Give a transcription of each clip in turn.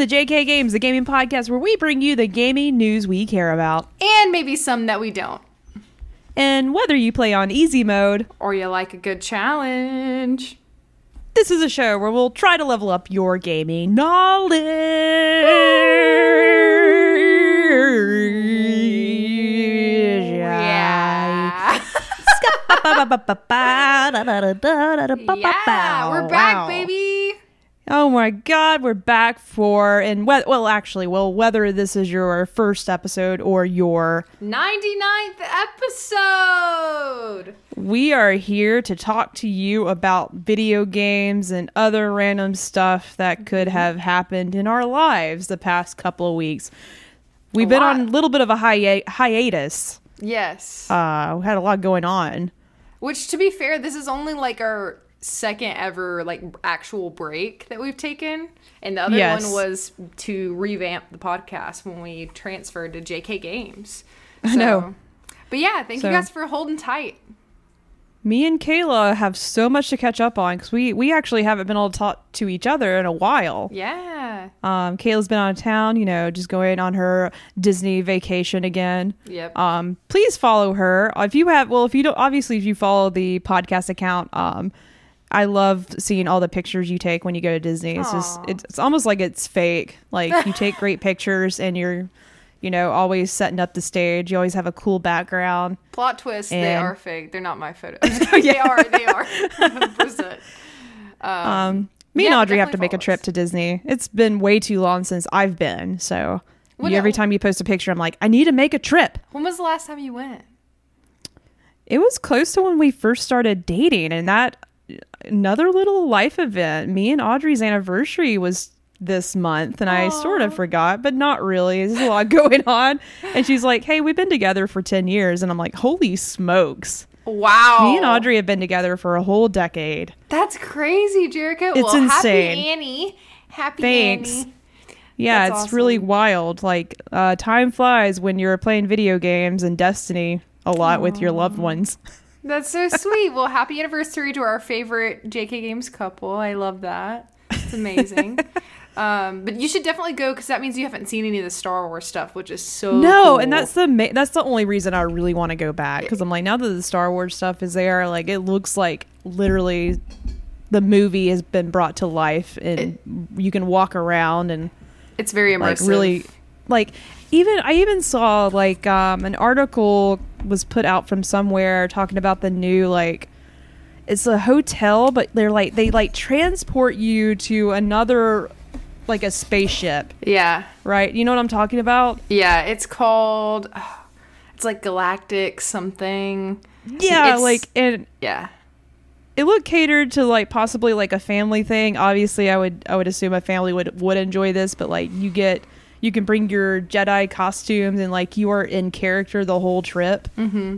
To JK Games, the gaming podcast where we bring you the gaming news we care about. And maybe some that we don't. And whether you play on easy mode, Or you like a good challenge. this is a show where we'll try to level up your gaming knowledge. Yeah. yeah, we're back, Wow. baby. Oh my god, we're back for and we- well actually, well whether this is your first episode or your 99th episode. we are here to talk to you about video games and other random stuff that could have happened in our lives the past couple of weeks. We've A been lot. on a little bit of a hi- hiatus. Yes. Uh, we had a lot going on. Which, to be fair, this is only like our second ever like actual break that we've taken, and the other Yes. one was to revamp the podcast when we transferred to JK Games. I know. But yeah, thank So- you guys for holding tight. Me and Kayla have so much to catch up on because we, we actually haven't been able to talk to each other in a while. Yeah. Um, Kayla's been out of town, you know, just going on her Disney vacation again. Yep. Um, please follow her. If you have, well, if you don't, obviously, if you follow the podcast account, um, I love seeing all the pictures you take when you go to Disney. It's just, it's, it's almost like it's fake. Like you take great pictures and you're, you know, always setting up the stage. You always have a cool background. Plot twist: They are fake. They're not my photos. They are. They are. 100%. Um, me and Audrey have to make a trip us. to Disney. It's been way too long since I've been. So you- every time you post a picture, I'm like, I need to make a trip. When was the last time you went? It was close to when we first started dating, and that another little life event. Me and Audrey's anniversary was this month, and I sort of forgot, but not really. There's a lot going on. And she's like, "Hey, we've been together for ten years," and I'm like, "Holy smokes!" Wow. Me and Audrey have been together for a whole decade. That's crazy, Jerica. It's well, insane. Happy Annie. Happy Thanks. Annie. Yeah, That's it's really wild. Like, uh, time flies when you're playing video games and Destiny a lot with your loved ones. That's so sweet. Well, happy anniversary to our favorite JK Games couple. I love that. It's amazing. um, but you should definitely go because that means you haven't seen any of the Star Wars stuff, which is so No, cool. and that's the ma- that's the only reason I really want to go back because I'm like now that the Star Wars stuff is there, like it looks like literally the movie has been brought to life and you can walk around and it's very like immersive. really like even I even saw like um an article was put out from somewhere talking about the new like it's a hotel but they're like they like transport you to another like a spaceship, Yeah. right? You know what I'm talking about? Yeah. It's called. it's like Galactic something. Yeah, It's- like and Yeah. it looked catered to like possibly like a family thing. Obviously, I would I would assume a family would would enjoy this, but like you get you can bring your Jedi costumes and like you are in character the whole trip, Mm-hmm.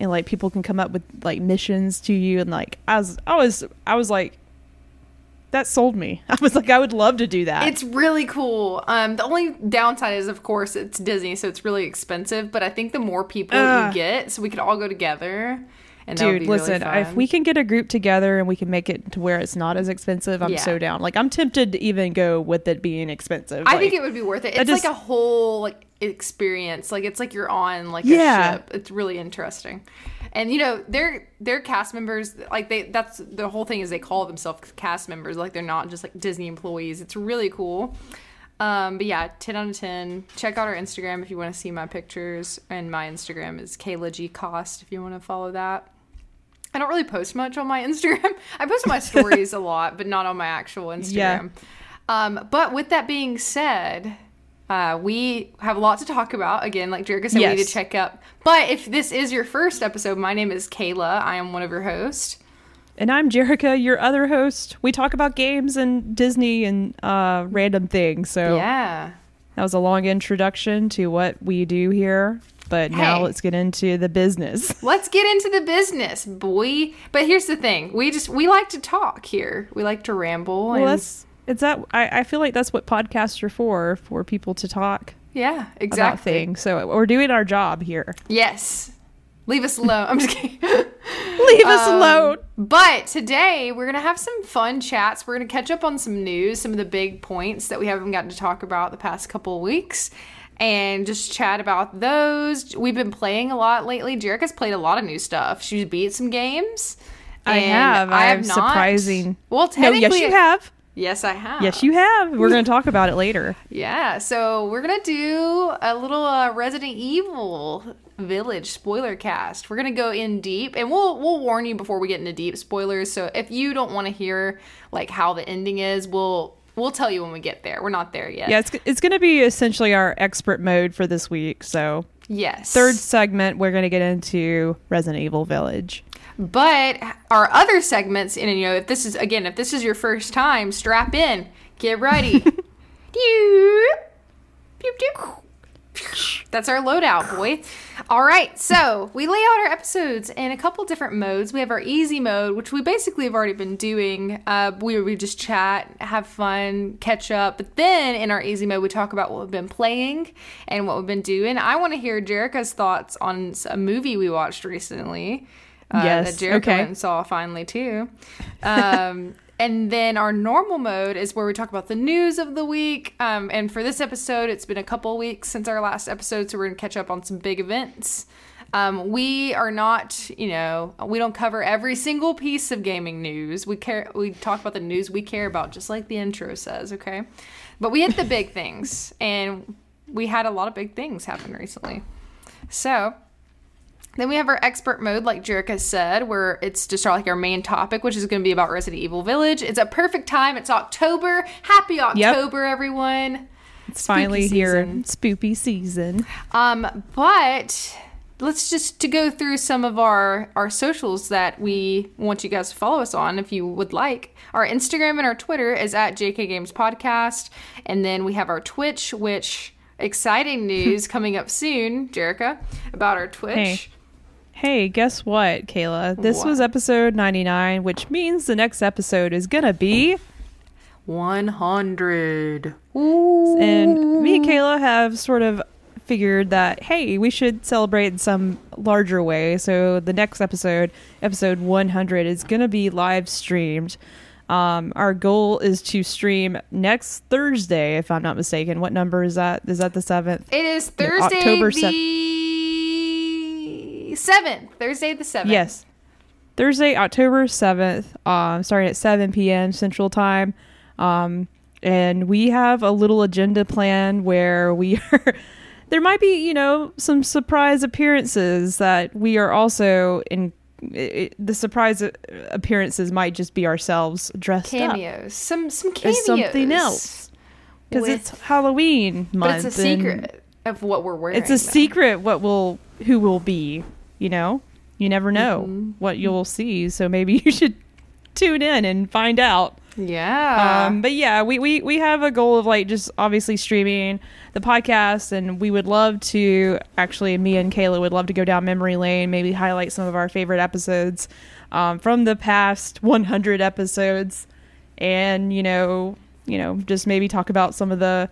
and like people can come up with like missions to you, and like I was I was I was like that sold me. I was like I would love to do that. It's really cool. Um, the only downside is, of course, it's Disney, so it's really expensive. But I think the more people Ugh. you get, so we could all go together. And Dude, be really listen, if we can get a group together and we can make it to where it's not as expensive, I'm Yeah. so down. Like I'm tempted to even go with it being expensive. I Like, think it would be worth it. It's just- like a whole like experience. Like it's like you're on like Yeah. a ship. It's really interesting. And you know, their their cast members like they that's the whole thing is they call themselves cast members. Like they're not just like Disney employees. It's really cool. Um, but yeah, 10 out of 10. Check out our Instagram if you want to see my pictures. And my Instagram is Kayla G Cost if you want to follow that. I don't really post much on my Instagram. I post on my stories a lot, but not on my actual Instagram. Um, but with that being said, uh, we have a lot to talk about. Again, like Jerica said, we need to check up. But if this is your first episode, my name is Kayla. I am one of your hosts. And I'm Jerica, your other host. We talk about games and Disney and uh, random things. So Yeah. that was a long introduction to what we do here. But now let's get into the business. Let's get into the business, boy. But here's the thing: we just we like to talk here. We like to ramble. Well, and that's it's that I, I feel like that's what podcasts are for for people to talk yeah, about exactly. things. So we're doing our job here. Yes. Leave us alone. I'm just kidding. Leave us Um, alone. But today we're gonna have some fun chats. We're gonna catch up on some news, some of the big points that we haven't gotten to talk about the past couple of weeks, and just chat about those. We've been playing a lot lately. Jerica's played a lot of new stuff. She's beat some games. I have. I have not. surprising. Well, No, technically, yes, you have. Yes, I have. Yes, you have. We're going to talk about it later. Yeah, so we're gonna do a little uh, Resident Evil Village spoiler cast. We're gonna go in deep, and we'll we'll warn you before we get into deep spoilers. So if you don't want to hear like how the ending is, we'll we'll tell you when we get there. We're not there yet. Yeah, it's, it's going to be essentially our expert mode for this week. So, Yes. third segment, we're going to get into Resident Evil Village. But our other segments, and you know, if this is again, if this is your first time, strap in, get ready. Pew, pew. That's our loadout, boy. All right, so we lay out our episodes in a couple different modes. We have our easy mode, which we basically have already been doing. Uh, we we just chat, have fun, catch up. But then in our easy mode, we talk about what we've been playing and what we've been doing. I want to hear Jerica's thoughts on a movie we watched recently. Uh, Yes, that Jerica okay. went and saw finally too. Um, and then our normal mode is where we talk about the news of the week. Um, and for this episode, it's been a couple weeks since our last episode, so we're gonna catch up on some big events. Um, we are not, you know, we don't cover every single piece of gaming news. We care, we talk about the news we care about, just like the intro says, okay? But we hit the big things, and we had a lot of big things happen recently. So then we have our expert mode, like Jerica said, where it's just our, like our main topic, which is going to be about Resident Evil Village. It's a perfect time. It's October. Happy October, everyone. It's finally here. Spoopy season. Um, but let's just to go through some of our our socials that we want you guys to follow us on, if you would like. Our Instagram and our Twitter is at JK Games Podcast, and then we have our Twitch, which exciting news coming up soon, Jerica, about our Twitch. Hey. Hey, guess what, Kayla? This What? was episode 99, which means the next episode is going to be. 100. And me and Kayla have sort of figured that, hey, we should celebrate in some larger way. So the next episode, episode 100, is going to be live streamed. Um, our goal is to stream next Thursday, if I'm not mistaken. What number is that? Is that the 7th? It is No, Thursday October the 7th. Thursday the 7th. Yes. Thursday, October 7th, um, starting at 7 p.m. Central Time. Um, and we have a little agenda plan where we are. there might be, you know, some surprise appearances that we are also in. It, the surprise appearances might just be ourselves dressed up Cameos. Some some cameos. as something else because it's Halloween month. But it's a secret of what we're wearing. it's a though. secret what will who will be you know you never know Mm-hmm. what you'll see so maybe you should tune in and find out Yeah. um but yeah we, we we have a goal of like just obviously streaming the podcast and we would love to actually me and kayla would love to go down memory lane maybe highlight some of our favorite episodes um, from the past 100 episodes and you know you know just maybe talk about some of the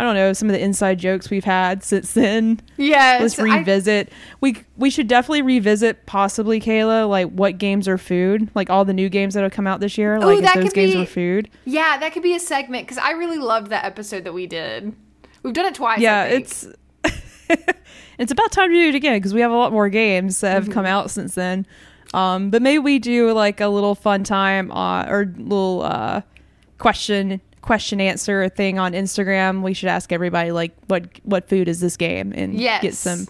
i don't know some of the inside jokes we've had since then yes. let's I- revisit we we should definitely revisit possibly kayla like what games are food like all the new games that have come out this year like if those games be- were food yeah, that could be a segment because I really loved that episode that we did. We've done it twice. I yeah it's it's about time to do it again because we have a lot more games that have Mm-hmm. come out since then um but maybe we do like a little fun time uh or little uh question question answer thing on instagram we should ask everybody like what what food is this game? And get some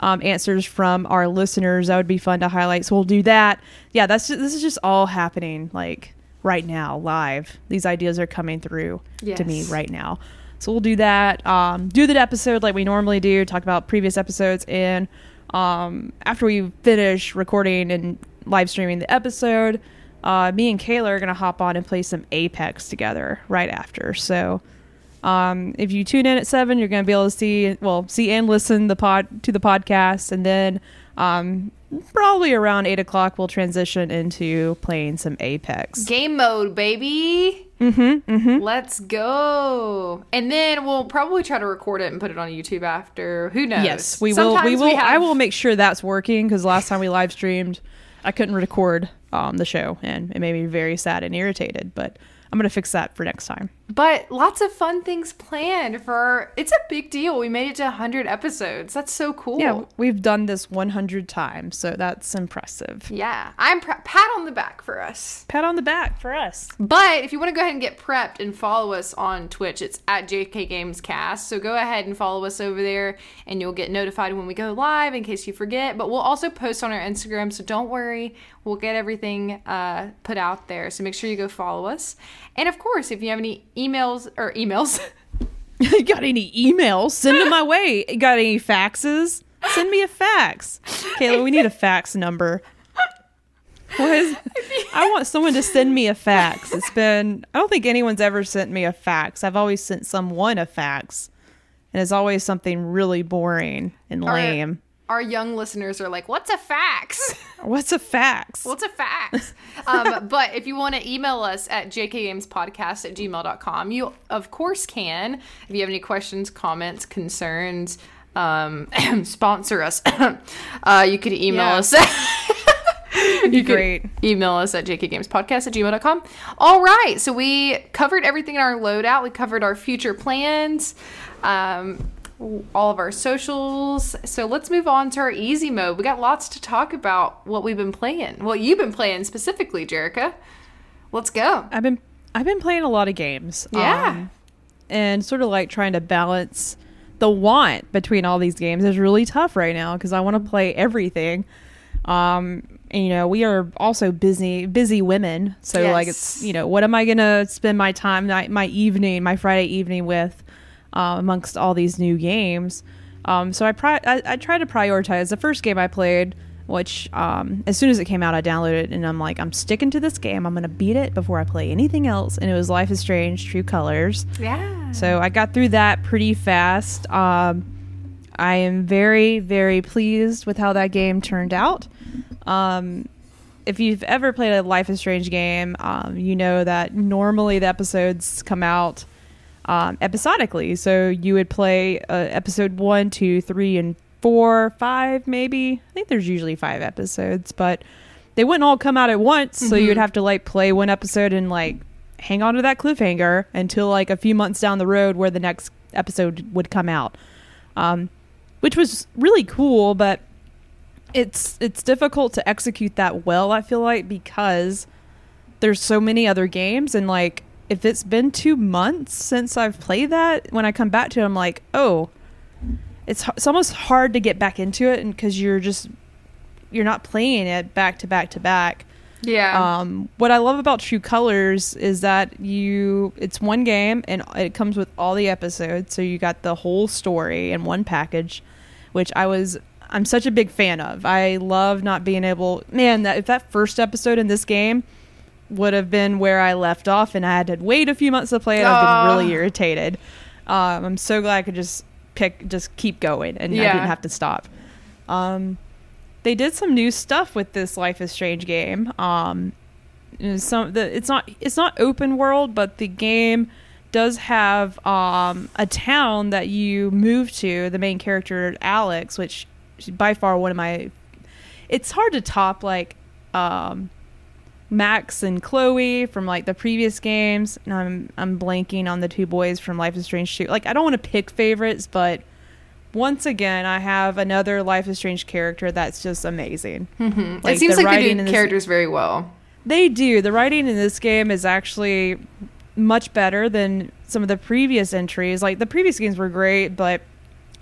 um, answers from our listeners. That would be fun to highlight. So we'll do that. Yeah that's this is just all happening like right now live. These ideas are coming through to me right now. So we'll do that. Um, do the episode like we normally do talk about previous episodes and um, after we finish recording and live streaming the episode uh, me and kayla are going to hop on and play some apex together right after so um, if you tune in at seven, you're going to be able to see, well, see and listen the pod to the podcast, and then Um, probably around eight o'clock, we'll transition into playing some Apex. Game mode, baby. Mm-hmm. Mm-hmm. Let's go. And then we'll probably try to record it and put it on YouTube after. Who knows? Yes, we will. We will. I have- will make sure that's working because last time we live streamed, I couldn't record um, the show, and it made me very sad and irritated. But I'm gonna fix that for next time. But lots of fun things planned for. It's a big deal. We made it to 100 episodes. That's so cool. Yeah, we've done this 100 times, so that's impressive. Yeah. I'm pat on the back for us. Pat on the back for us. But if you want to go ahead and get prepped and follow us on Twitch, it's at JK Games Cast. So go ahead and follow us over there, and you'll get notified when we go live in case you forget. But we'll also post on our Instagram, so don't worry. We'll get everything uh, put out there. So make sure you go follow us. And of course, if you have any emails or emails, got any emails? Send them my way. Got any faxes? Send me a fax. Kayla, we need a fax number. What is, I want someone to send me a fax. It's been, I don't think anyone's ever sent me a fax. I've always sent someone a fax. And it's always something really boring and lame. Our young listeners are like, "What's a fax?" What's a fax? What's a fax? um, but if you want to email us at jkgamespodcast at gmail.com, you of course can. If you have any questions, comments, concerns, um, sponsor us. uh, you could email Yeah. us. You could great. email us at jkgamespodcast at gmail.com. All right. So we covered everything in our loadout. We covered our future plans, um, all of our socials. So let's move on to our easy mode. We got lots to talk about what we've been playing. What you've been playing specifically, Jerica. Let's go. I've been I've been playing a lot of games. Yeah. Um, and sort of like trying to balance the want between all these games is really tough right now because I want to play everything. Um, and, you know, we are also busy busy women, so like it's you know, what am I gonna spend my time my, my evening, my Friday evening with uh, amongst all these new games? Um, so I, pri- I I try to prioritize. The first game I played, which um, as soon as it came out, I downloaded it, and I'm like, I'm sticking to this game. I'm gonna beat it before I play anything else. And it was Life is Strange: True Colors. Yeah. So I got through that pretty fast. Um, I am very, very pleased with how that game turned out. Um, if you've ever played a Life is Strange game, um, you know that normally the episodes come out um, episodically. So you would play uh, episode one, two, three, and four, five, maybe. I think there's usually five episodes, but they wouldn't all come out at once. So you would have to like play one episode and like hang on to that cliffhanger until like a few months down the road where the next episode would come out. Um, which was really cool, but it's it's difficult to execute that well, I feel like, because there's so many other games and like if it's been two months since I've played that, when I come back to it, I'm like, oh, it's it's almost hard to get back into it, and because you're just you're not playing it back to back to back. yeah. Um, what I love about True Colors is that you it's one game and it comes with all the episodes, so you got the whole story in one package, which I was I'm such a big fan of. I love not being able man that if that first episode in this game would have been where I left off and I had to wait a few months to play it, I've been really irritated. Um, I'm so glad I could just pick just keep going and I didn't have to stop. Um, they did some new stuff with this Life is Strange game. Um, some the it's not it's not open world, but the game does have um, a town that you move to. The main character Alex, which by far one of my. It's hard to top like um, Max and Chloe from like the previous games. And I'm I'm blanking on the two boys from Life is Strange 2. Like I don't want to pick favorites, but once again, I have another Life is Strange character that's just amazing. Mhm. like it seems the like they do this- characters very well. They do. The writing in this game is actually much better than some of the previous entries. Like the previous games were great, but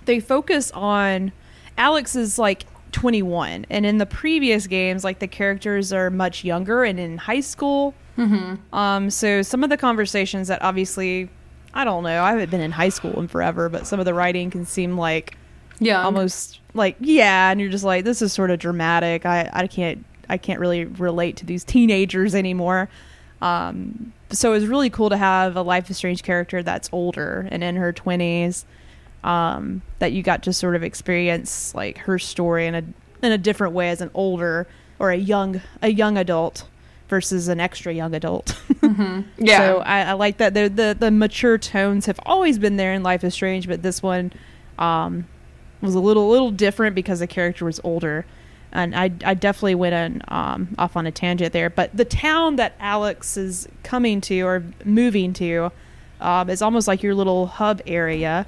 they focus on Alex's like 21, and in the previous games, like the characters are much younger and in high school. Mm-hmm. Um, so some of the conversations that obviously, I don't know, I haven't been in high school in forever, but some of the writing can seem like Yeah. almost like yeah and you're just like this is sort of dramatic i i can't i can't really relate to these teenagers anymore um so it was really cool to have a life is strange character that's older and in her 20s um that you got to sort of experience like her story in a in a different way as an older or a young a young adult versus an extra young adult. Yeah. So I, I like that the, the the mature tones have always been there in Life is Strange, but this one um, was a little little different because the character was older. And I, I definitely went on, um, off on a tangent there. But the town that Alex is coming to or moving to um, is almost like your little hub area.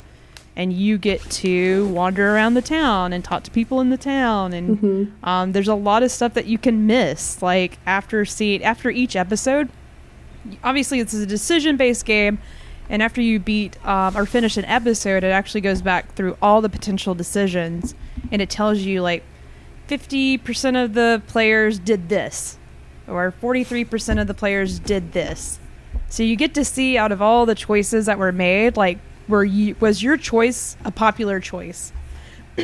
And you get to wander around the town and talk to people in the town. And um, there's a lot of stuff that you can miss. Like after see after each episode, obviously it's a decision based game and after you beat um, or finish an episode it actually goes back through all the potential decisions and it tells you like 50% of the players did this or 43% of the players did this so you get to see out of all the choices that were made like were you was your choice a popular choice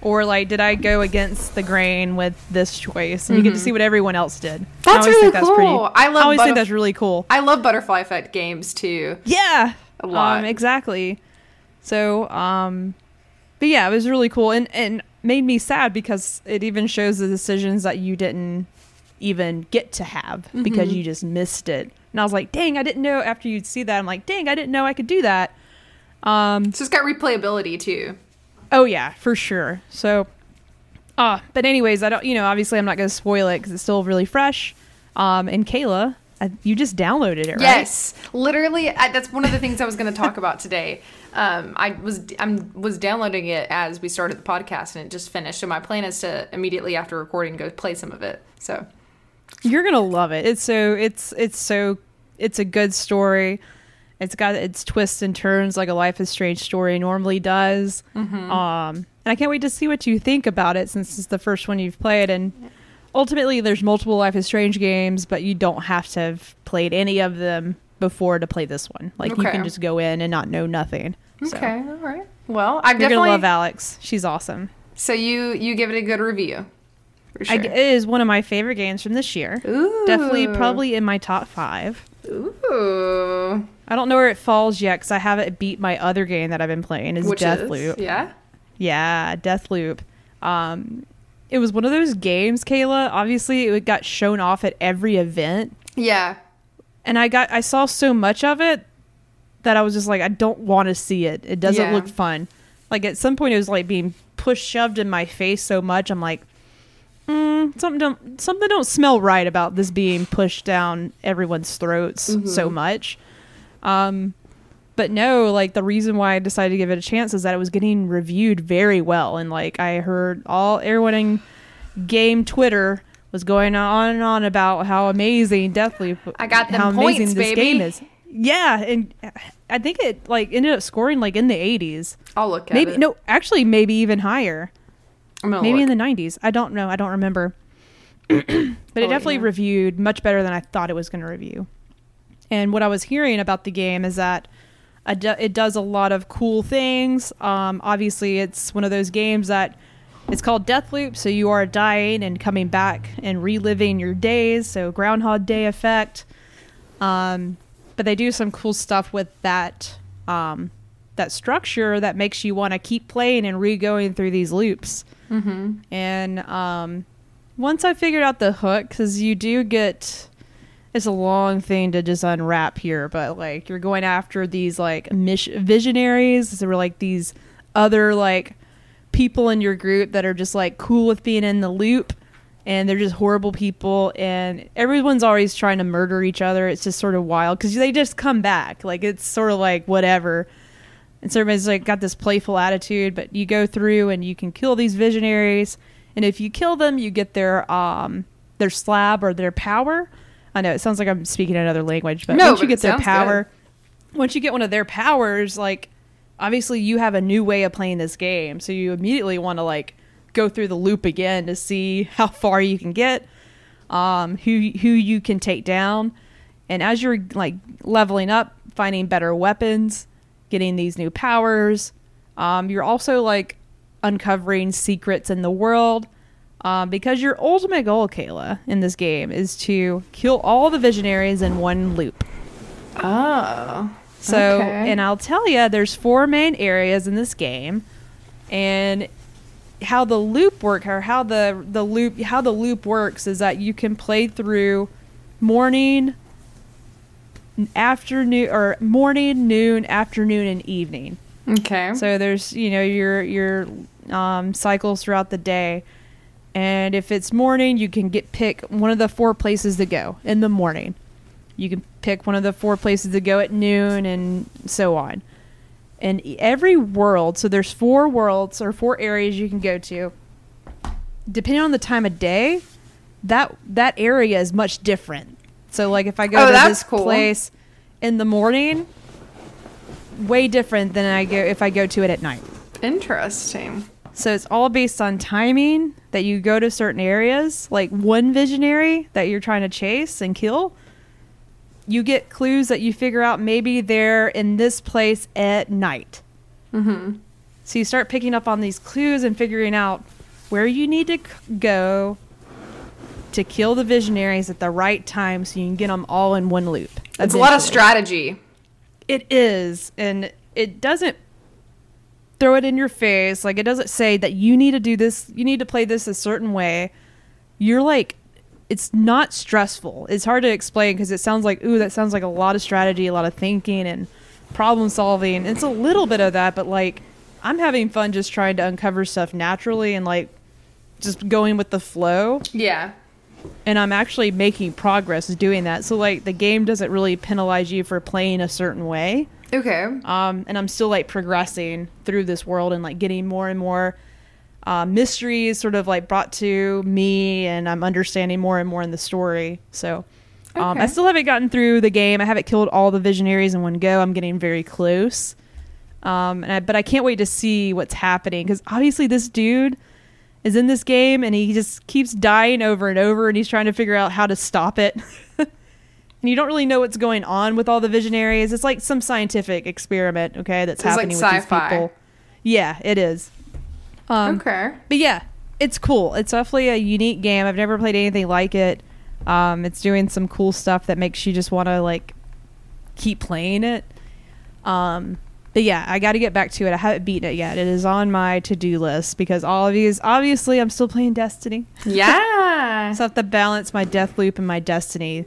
or like did i go against the grain with this choice and you get to see what everyone else did Mm-hmm. That's really think that's pretty- cool. I love I always think that's really cool. I love butterfly effect games too. Yeah, A lot. Um, exactly. So, um, but yeah, it was really cool and and made me sad because it even shows the decisions that you didn't even get to have Mm-hmm. because you just missed it. And I was like, dang, I didn't know. After you'd see that, I'm like, dang, I didn't know I could do that. Um, So it's got replayability too. Oh yeah, for sure. So, uh, but anyways, I don't. You know, obviously, I'm not going to spoil it because it's still really fresh. Um, and Kayla, I, you just downloaded it, right? Yes, literally. I, that's one of the things I was going to talk about today. Um, I was I'm was downloading it as we started the podcast, and it just finished. So my plan is to immediately after recording go play some of it. So You're gonna love it. It's so it's it's so it's a good story. It's got its twists and turns like a Life is Strange story normally does. Mm-hmm. Um, and I can't wait to see what you think about it since it's the first one you've played. And ultimately, there's multiple Life is Strange games, but you don't have to have played any of them before to play this one. Like you can just go in and not know nothing. So, okay, all right. Well, I You're definitely gonna love Alex. She's awesome. So you you give it a good review. For I, it is one of my favorite games from this year. Ooh. Definitely, probably in my top five. Ooh. I don't know where it falls yet because I haven't beat my other game that I've been playing. Is Which Deathloop. is yeah. Yeah, Deathloop. Um, it was one of those games, Kayla. Obviously, it got shown off at every event, Yeah. and I got I saw so much of it that I was just like, I don't want to see it. It doesn't Yeah. look fun. Like at some point, it was like being pushed, shoved in my face so much. I'm like, mm, something don't something don't smell right about this being pushed down everyone's throats Mm-hmm. so much. Um, but no, like the reason why I decided to give it a chance is that it was getting reviewed very well, and like I heard all everyone in game Twitter was going on and on about how amazing Deathloop. I got how points, amazing this baby. game is. Yeah, and I think it like ended up scoring like in the 80s. I'll look at Maybe it. no, actually maybe even higher. Maybe look. in the 90s. I don't know. I don't remember. but it Oh, definitely reviewed much better than I thought it was going to review. And what I was hearing about the game is that it does a lot of cool things. Um, obviously, it's one of those games that it's called Deathloop, so you are dying and coming back and reliving your days. So Groundhog Day effect. Um, but they do some cool stuff with that um, that structure that makes you want to keep playing and re-going through these loops. Mm-hmm. And um, once I figured out the hook, because you do get, it's a long thing to just unwrap here, but like you're going after these like visionaries. So we're like these other like people in your group that are just like cool with being in the loop. And they're just horrible people, and everyone's always trying to murder each other. It's just sort of wild because they just come back. Like it's sort of like whatever. And so everybody's like got this playful attitude, but you go through and you can kill these visionaries, and if you kill them, you get their um their slab or their power. I know it sounds like I'm speaking another language, but No, once you get their power, once you get one of their powers, like obviously you have a new way of playing this game, so you immediately want to like go through the loop again to see how far you can get, um, who who you can take down, and as you're like leveling up, finding better weapons, getting these new powers, um, you're also like uncovering secrets in the world. Um, because your ultimate goal, Kayla, in this game is to kill all the visionaries in one loop. Oh. So, Okay. and I'll tell you, there's four main areas in this game, and how the loop work or how the the loop how the loop works is that you can play through morning afternoon or morning noon afternoon and evening. Okay. so there's you know your your um, cycles throughout the day. And if it's morning you can get pick one of the four places to go in the morning. You can pick one of the four places to go at noon and so on. And every world so there's four worlds or four areas you can go to. Depending on the time of day that that area is much different so like if i go Oh, to this cool. place in the morning way different than i go if i go to it at night Interesting. so it's all based on timing that you go to certain areas. Like one visionary that you're trying to chase and kill, you get clues that you figure out maybe they're in this place at night. Mm-hmm. So you start picking up on these clues and figuring out where you need to c- go to kill the visionaries at the right time so you can get them all in one loop. It's a lot of strategy. It is, and it doesn't throw it in your face. Like it doesn't say that you need to do this, you need to play this a certain way. You're like, it's not stressful. It's hard to explain because it sounds like, ooh, that sounds like a lot of strategy, a lot of thinking and problem solving. It's a little bit of that, but like, I'm having fun just trying to uncover stuff naturally and like just going with the flow Yeah. And I'm actually making progress doing that. So like the game doesn't really penalize you for playing a certain way. Okay. Um, and I'm still like progressing through this world and like getting more and more uh, mysteries sort of like brought to me, and I'm understanding more and more in the story. So um, I still haven't gotten through the game. I haven't killed all the visionaries in one go. I'm getting very close. Um, and I, but I can't wait to see what's happening because obviously this dude is in this game and he just keeps dying over and over, and he's trying to figure out how to stop it. and you don't really know what's going on with all the visionaries. It's like some scientific experiment, okay, that's It's like happening with these people. Yeah, it is. Um, okay. but yeah, it's cool. It's definitely a unique game. I've never played anything like it. Um, it's doing some cool stuff that makes you just want to like keep playing it. Um, but yeah, I got to get back to it. I haven't beaten it yet. It is on my to do list because all of these, obviously, I'm still playing Destiny. Yeah. So I have to balance my Deathloop and my Destiny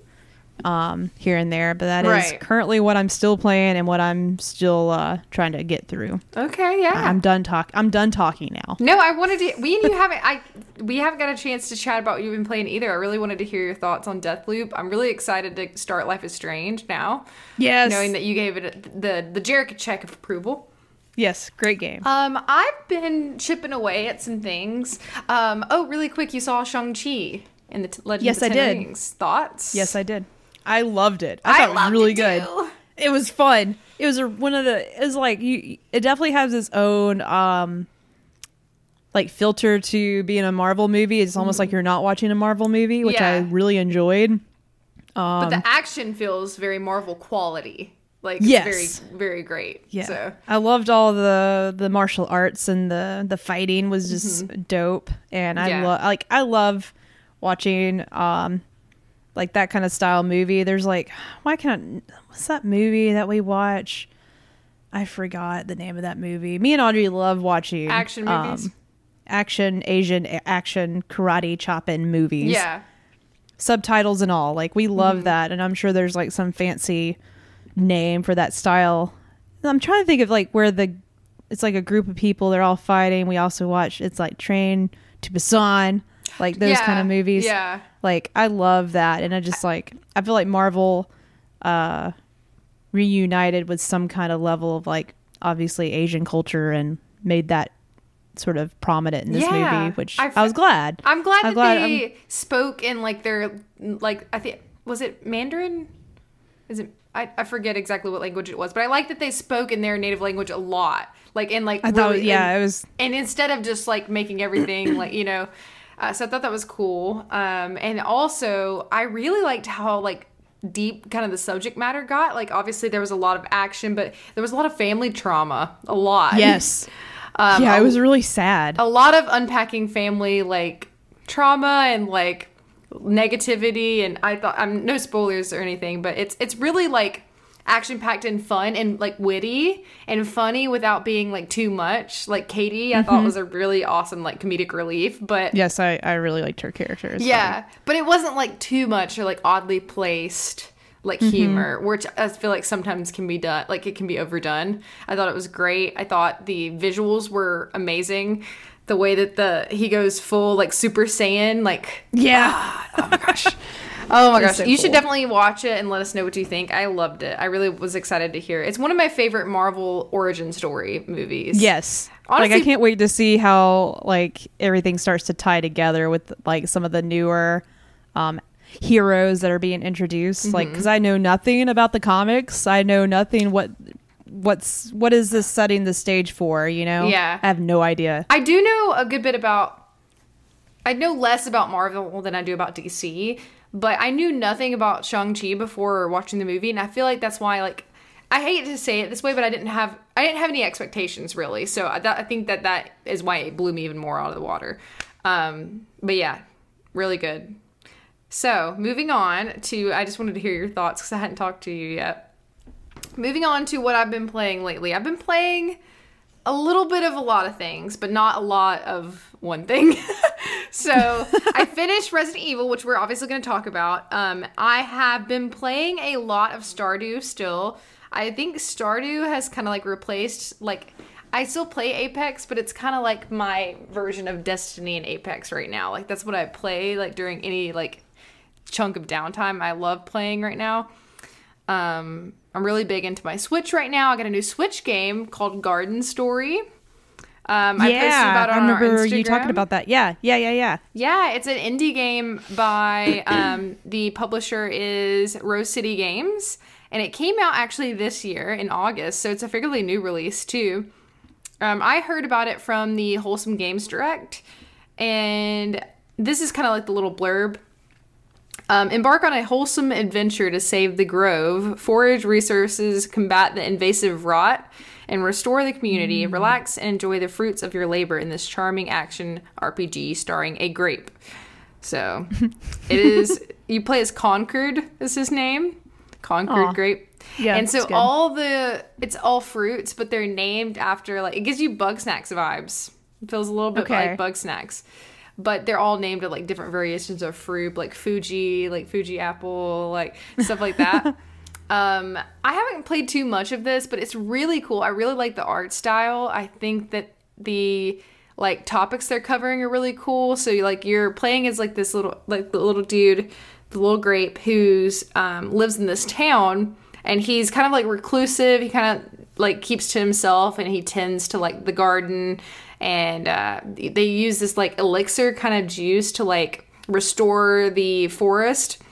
um, here and there. But that is Right. currently what I'm still playing and what I'm still uh, trying to get through. okay. Yeah. I'm done talk. I'm done talking now. No, I wanted to. We and you haven't. I we haven't got a chance to chat about what you've been playing either. I really wanted to hear your thoughts on Deathloop. I'm really excited to start Life is Strange now, Yes. knowing that you gave it the the Jerica check of approval. Yes, great game. Um, I've been chipping away at some things. Um, oh, really quick, you saw Shang Chi in the t- Legend Yes, of the I Ten did. Rings. Thoughts? Yes, I did. I loved it. I I thought it was loved really it good. too. It was fun. It was a, one of the. It was like you. It definitely has its own um, like filter to being a Marvel movie. It's almost like you're not watching a Marvel movie, which I really enjoyed. but Um, the action feels very Marvel quality. Like Yes. very very great. Yeah, So I loved all the the martial arts and the the fighting was just dope. And I Mm-hmm. Yeah. love like I love watching um like that kind of style movie. There's like why can't what's that movie that we watch? I forgot the name of that movie. Me and Audrey love watching Action movies? um, action Asian action karate chopping movies yeah. subtitles and all. Like we love Mm-hmm. that, and I'm sure there's like some fancy name for that style. I'm trying to think of like where the it's like a group of people they're all fighting. We also watch it's like Train to Busan, like those Yeah, kind of movies. Yeah. Like I love that, and I just like I feel like Marvel uh reunited with some kind of level of like obviously Asian culture and made that sort of prominent in this Yeah. movie, which I I, f- was glad. I'm glad I'm that glad they spoke in like their like I think was it Mandarin? Is it I, I forget exactly what language it was, but I like that they spoke in their native language a lot. Like in like I thought, yeah, and, it was and instead of just like making everything like you know, uh, so I thought that was cool. Um, and also I really liked how like deep kind of the subject matter got. Like obviously there was a lot of action, but there was a lot of family trauma, a lot. yes. Um, yeah, it was really sad. a lot of unpacking family like trauma and like negativity and I thought I'm no spoilers or anything, but it's it's really like action packed and fun and like witty and funny without being like too much. Like Katie, I thought mm-hmm. was a really awesome like comedic relief, but Yes, I, I really liked her character. Yeah, but it wasn't like too much or like oddly placed like mm-hmm. humor, which I feel like sometimes can be done, like it can be overdone. I thought it was great. I thought the visuals were amazing. The way that the he goes full like Super Saiyan, like. Yeah. Ah, oh my gosh. Oh my gosh. so you should definitely watch it and let us know what you think. I loved it. I really was excited to hear. it. It's one of my favorite Marvel origin story movies. Yes. like I can't wait to see how like everything starts to tie together with like some of the newer um heroes that are being introduced like Mm-hmm. cuz I know nothing about the comics. I know nothing what what's what is this setting the stage for, you know? Yeah. I have no idea. I do know a good bit about. I know less about Marvel than I do about DC, but I knew nothing about Shang Chi before watching the movie, and I feel like that's why, like, I hate to say it this way, but I didn't have I didn't have any expectations really, so I, that, I think that that is why it blew me even more out of the water. Um, but yeah, really good. So moving on to, I just wanted to hear your thoughts because I hadn't talked to you yet. Moving on to what I've been playing lately. I've been playing a little bit of a lot of things, but not a lot of one thing. so I finished Resident Evil, which we're obviously going to talk about. Um, I have been playing a lot of Stardew still. I think Stardew has kind of like replaced like I still play Apex, but it's kind of like my version of Destiny and Apex right now. Like that's what I play like during any like chunk of downtime. I love playing right now. Um, I'm really big into my Switch right now. I got a new Switch game called Garden Story. Um, I posted about it I remember you talking about that. Yeah, yeah, yeah, yeah. Yeah, it's an indie game by um, the publisher is Rose City Games, and it came out actually this year in August, so it's a fairly new release too. Um, I heard about it from the Wholesome Games Direct, and this is kind of like the little blurb. Um, embark on a wholesome adventure to save the grove, forage resources, combat the invasive rot, and restore the community. Mm. Relax and enjoy the fruits of your labor in this charming action RPG starring a grape. So, it is. You play as Concord. Is his name? Concord Aw. Grape. Yeah, and so all the it's all fruits, but they're named after like it gives you Bugsnax vibes. It feels a little bit Okay. like Bugsnax, but they're all named at like different variations of fruit, like Fuji, like Fuji apple, like stuff like that. um, I haven't played too much of this, but it's really cool. I really like the art style. I think that the like topics they're covering are really cool. So like you're playing as like this little like the little dude, the little grape who's um, lives in this town, and he's kind of like reclusive. He kind of like keeps to himself, and he tends to like the garden. And uh, they use this like elixir kind of juice to like restore the forest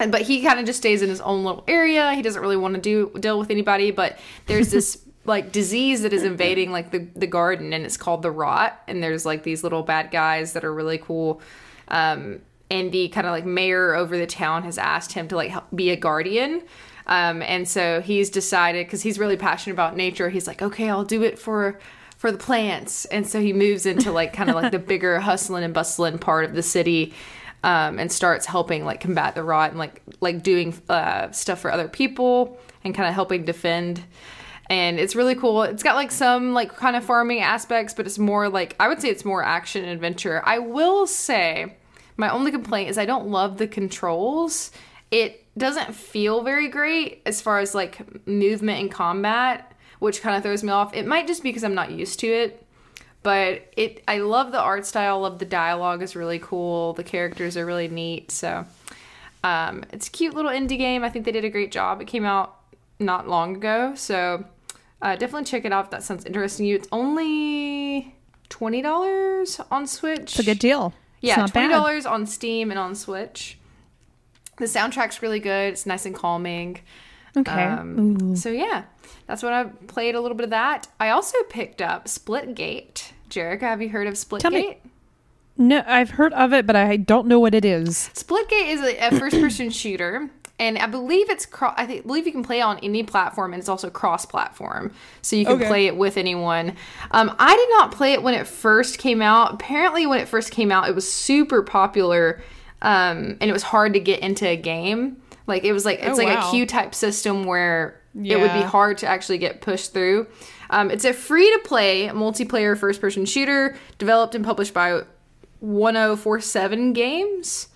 and but he kind of just stays in his own little area. He doesn't really want to do deal with anybody but there's this like disease that is invading like the, the garden and it's called the rot. And there's like these little bad guys that are really cool. Um and the kind of like mayor over the town has asked him to like help be a guardian. Um and so he's decided because he's really passionate about nature he's like okay i'll do it for for the plants. And so he moves into like kind of like the bigger hustling and bustling part of the city um, and starts helping like combat the rot and like like doing uh, stuff for other people and kind of helping defend. And it's really cool. It's got like some like kind of farming aspects but it's more like i would say it's more action adventure. I will say my only complaint is i don't love the controls. It doesn't feel very great as far as like movement and combat which kind of throws me off. It might just be because i'm not used to it but it i love the art style love the dialogue is really cool the characters are really neat so um, it's a cute little indie game i think they did a great job it came out not long ago so uh, definitely check it out if that sounds interesting to you it's only $20 on switch It's a good deal. Yeah, twenty dollars on Steam and on Switch. The soundtrack's really good. It's nice and calming. Okay. Um, so yeah, that's what I played a little bit of that. I also picked up Splitgate. Jerica, have you heard of Splitgate? No, I've heard of it, but I don't know what it is. Splitgate is a, a first-person shooter, and I believe it's cro- I think, believe you can play on any platform, and it's also cross-platform, so you can Okay. play it with anyone. Um, I did not play it when it first came out. Apparently, when it first came out, it was super popular, um, and it was hard to get into a game. Like it was like it's Oh, like wow. a queue type system where it would be hard to actually get pushed through. Um, it's a free to play multiplayer first person shooter developed and published by 1047 Games.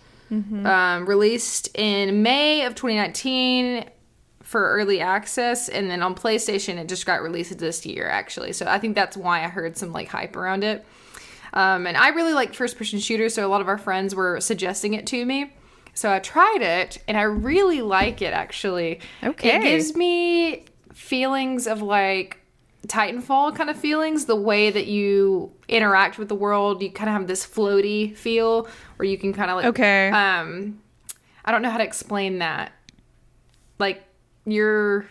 Um, released in May of 2019 for early access, and then on PlayStation it just got released this year actually. So I think that's why I heard some like hype around it. Um, and I really like first person shooters, so a lot of our friends were suggesting it to me. So I tried it, and I really like it actually. Okay. It gives me feelings of like Titanfall kind of feelings, the way that you interact with the world. You kind of have this floaty feel where you can kind of like. Okay. Um, I don't know how to explain that. Like, you're.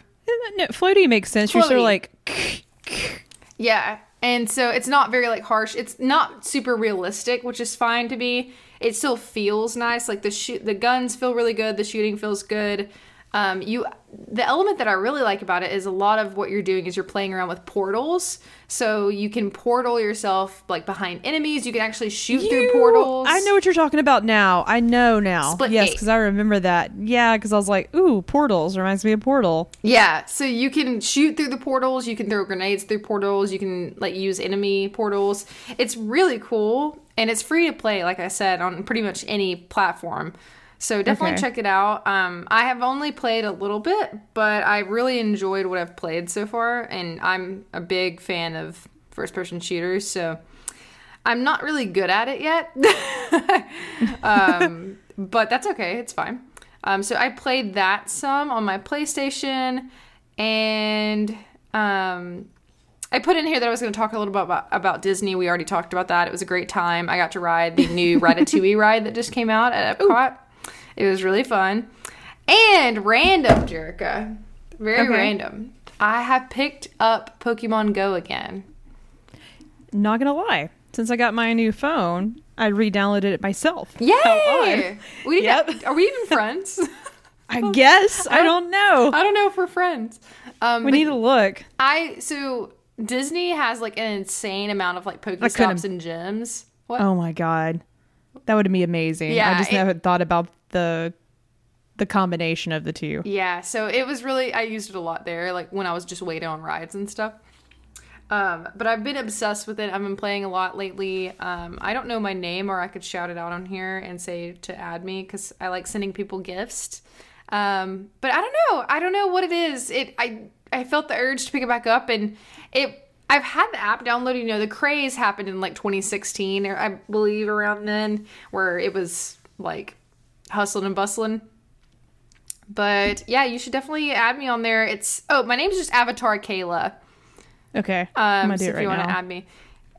No, floaty makes sense. You're sort of like, Yeah. And so it's not very like harsh. It's not super realistic, which is fine to be. It still feels nice. Like the shoot the guns feel really good, the shooting feels good. Um, you the element that I really like about it is a lot of what you're doing is you're playing around with portals. So you can portal yourself like behind enemies. You can actually shoot through portals. I know what you're talking about now. I know now. Split yes, because I remember that. Yeah, because I was like, ooh, portals reminds me of Portal. Yeah, so you can shoot through the portals, you can throw grenades through portals, you can like use enemy portals. It's really cool and it's free to play like I said on pretty much any platform. So definitely Okay. check it out. Um I have only played a little bit, but I really enjoyed what I've played so far and I'm a big fan of first person shooters, so I'm not really good at it yet. um, but that's okay. It's fine. Um, so I played that some on my PlayStation, and um, I put in here that I was going to talk a little bit about, about Disney. We already talked about that. It was a great time. I got to ride the new Ratatouille ride that just came out at Epcot. It was really fun. And random, Jerica. Very Okay. random. I have picked up Pokemon Go again. Not gonna lie, since I got my new phone, I re-downloaded it myself. Yay! We Yep. to- are we even friends? I guess I don't know. I don't know if we're friends. Um, We need to look. I so Disney has like an insane amount of like Pokestops and gyms. What? Oh my god, that would be amazing. Yeah, I just it- never thought about the the combination of the two. Yeah, so it was really I used it a lot there, like when I was just waiting on rides and stuff. Um, but I've been obsessed with it. I've been playing a lot lately. Um, I don't know my name, or I could shout it out on here and say to add me because I like sending people gifts. Um, but I don't know. I don't know what it is. It I I felt the urge to pick it back up, and it. I've had the app downloaded. You know, the craze happened in like 2016, or I believe around then, where it was like hustling and bustling. But yeah, you should definitely add me on there. It's oh, my name's just Avatar Kayla. Okay, I'm Um, gonna do so it if right you want to add me,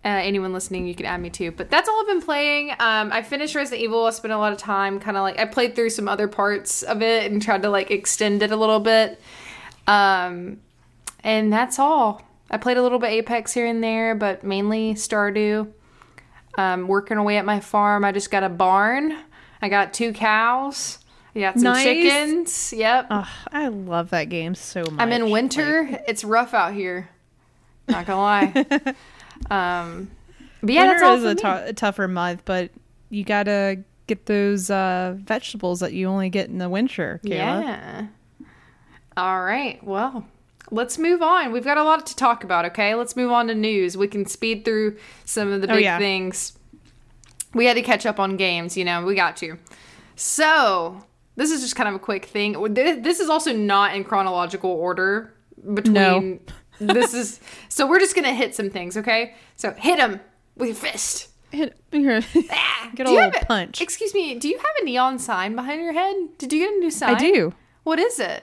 uh, anyone listening, you can add me too. But that's all I've been playing. Um, I finished Resident Evil. I spent a lot of time, kind of like I played through some other parts of it and tried to like extend it a little bit. Um, and that's all. I played a little bit Apex here and there, but mainly Stardew. Um, working away at my farm. I just got a barn. I got two cows. I got some Nice. chickens. Yep. I love that game so much. I'm in winter. it's rough out here. Not gonna lie. um, but yeah, winter that's is for a, me. tou- tougher month, but you gotta get those uh, vegetables that you only get in the winter. Kayla. Yeah. All right. Well, let's move on. We've got a lot to talk about. Okay, let's move on to news. We can speed through some of the Oh, big yeah. things. We had to catch up on games. You know, we got to. So this is just kind of a quick thing. This is also not in chronological order between. No. this is so we're just gonna hit some things. Okay, so hit them with your fist. Hit- here. Ah, Get a little punch. Excuse me. Do you have a neon sign behind your head? Did you get a new sign? I do. What is it?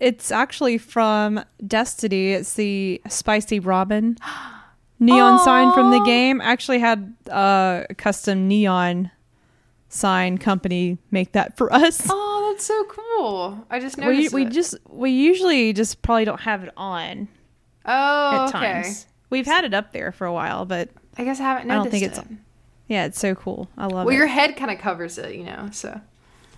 It's actually from Destiny. It's the spicy ramen neon sign from the game. I actually had uh, a custom neon sign company make that for us. Oh, that's so cool. I just we noticed. we it. just we usually just probably don't have it on oh at okay. times. We've had it up there for a while, but I guess I haven't I noticed don't think it's- it. yeah, it's so cool. I love Well, it. Well, your head kind of covers it, you know. So.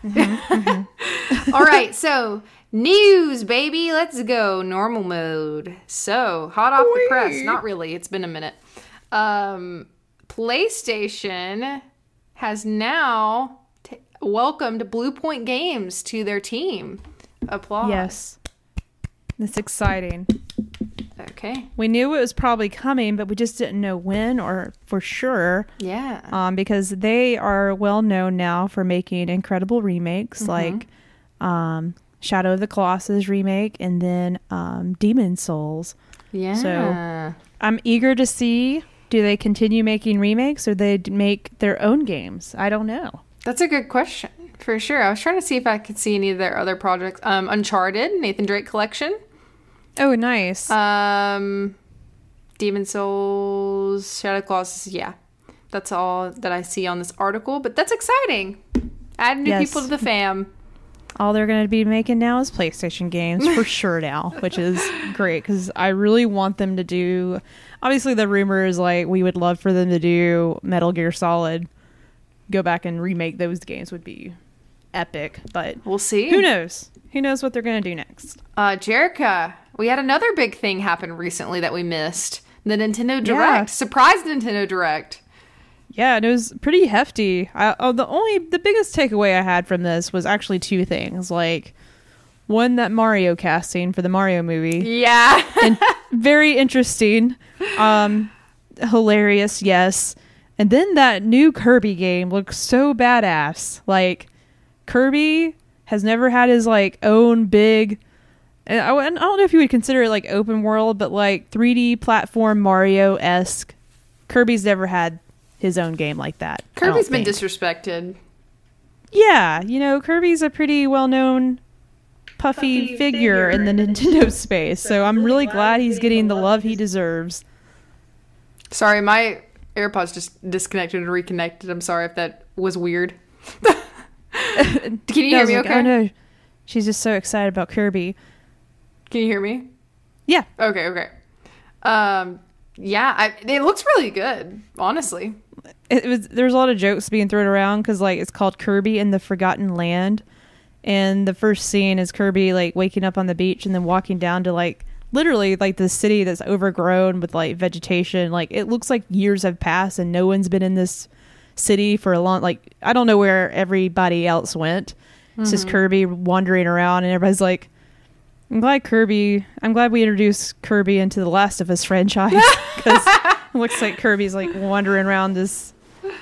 Mm-hmm, All right, so news, baby. Let's go normal mode. So hot off the press. Not really. It's been a minute. Um, PlayStation has now. T- welcomed Bluepoint Games to their team. Applause. Yes. That's exciting. Okay. We knew it was probably coming, but we just didn't know when or for sure. Yeah. Um, because they are well known now for making incredible remakes like um, Shadow of the Colossus remake and then um, Demon Souls. yeah. So I'm eager to see do they continue making remakes or they make their own games? I don't know. That's a good question for sure. I was trying to see if I could see any of their other projects. Um, Uncharted, Nathan Drake Collection, Oh, nice. um, Demon Souls, Shadow of the Colossus. Yeah, that's all that I see on this article. But that's exciting. Add new Yes. people to the fam. All they're going to be making now is PlayStation games for sure now, which is great because I really want them to do. Obviously, the rumor is like we would love for them to do Metal Gear Solid, go back and remake those games would be epic. But We'll see. who knows? Who knows what they're going to do next? Uh, Jerica, we had another big thing happen recently that we missed. The Nintendo Direct. Yeah. Surprise Nintendo Direct. Yeah, and it was pretty hefty. I, oh, the only the biggest takeaway I had from this was actually two things. Like one, that Mario casting for the Mario movie. Yeah. and very interesting um hilarious yes and then that new kirby game looks so badass like kirby has never had his like own big and I, and I don't know if you would consider it like open world but like 3d platform mario-esque kirby's never had his own game like that Kirby's been think. disrespected. yeah you know kirby's a pretty well-known puffy, Puffy figure, figure in the nintendo space so i'm really glad he's getting the love he deserves Sorry, my AirPods just disconnected and reconnected. I'm sorry if that was weird. Can you hear me like, okay? Oh no, she's just so excited about Kirby. Can you hear me? Yeah, Okay, okay. Um, yeah, I, it looks really good, honestly. It was. There's a lot of jokes being thrown around because like it's called Kirby in the Forgotten Land, and the first scene is Kirby like waking up on the beach and then walking down to like literally like the city that's overgrown with like vegetation. Like it looks like years have passed and no one's been in this city for a long. Like I don't know where everybody else went. It's just mm-hmm. Kirby wandering around, and everybody's like. I'm glad Kirby. I'm glad we introduced Kirby into the Last of Us franchise because looks like Kirby's like wandering around this,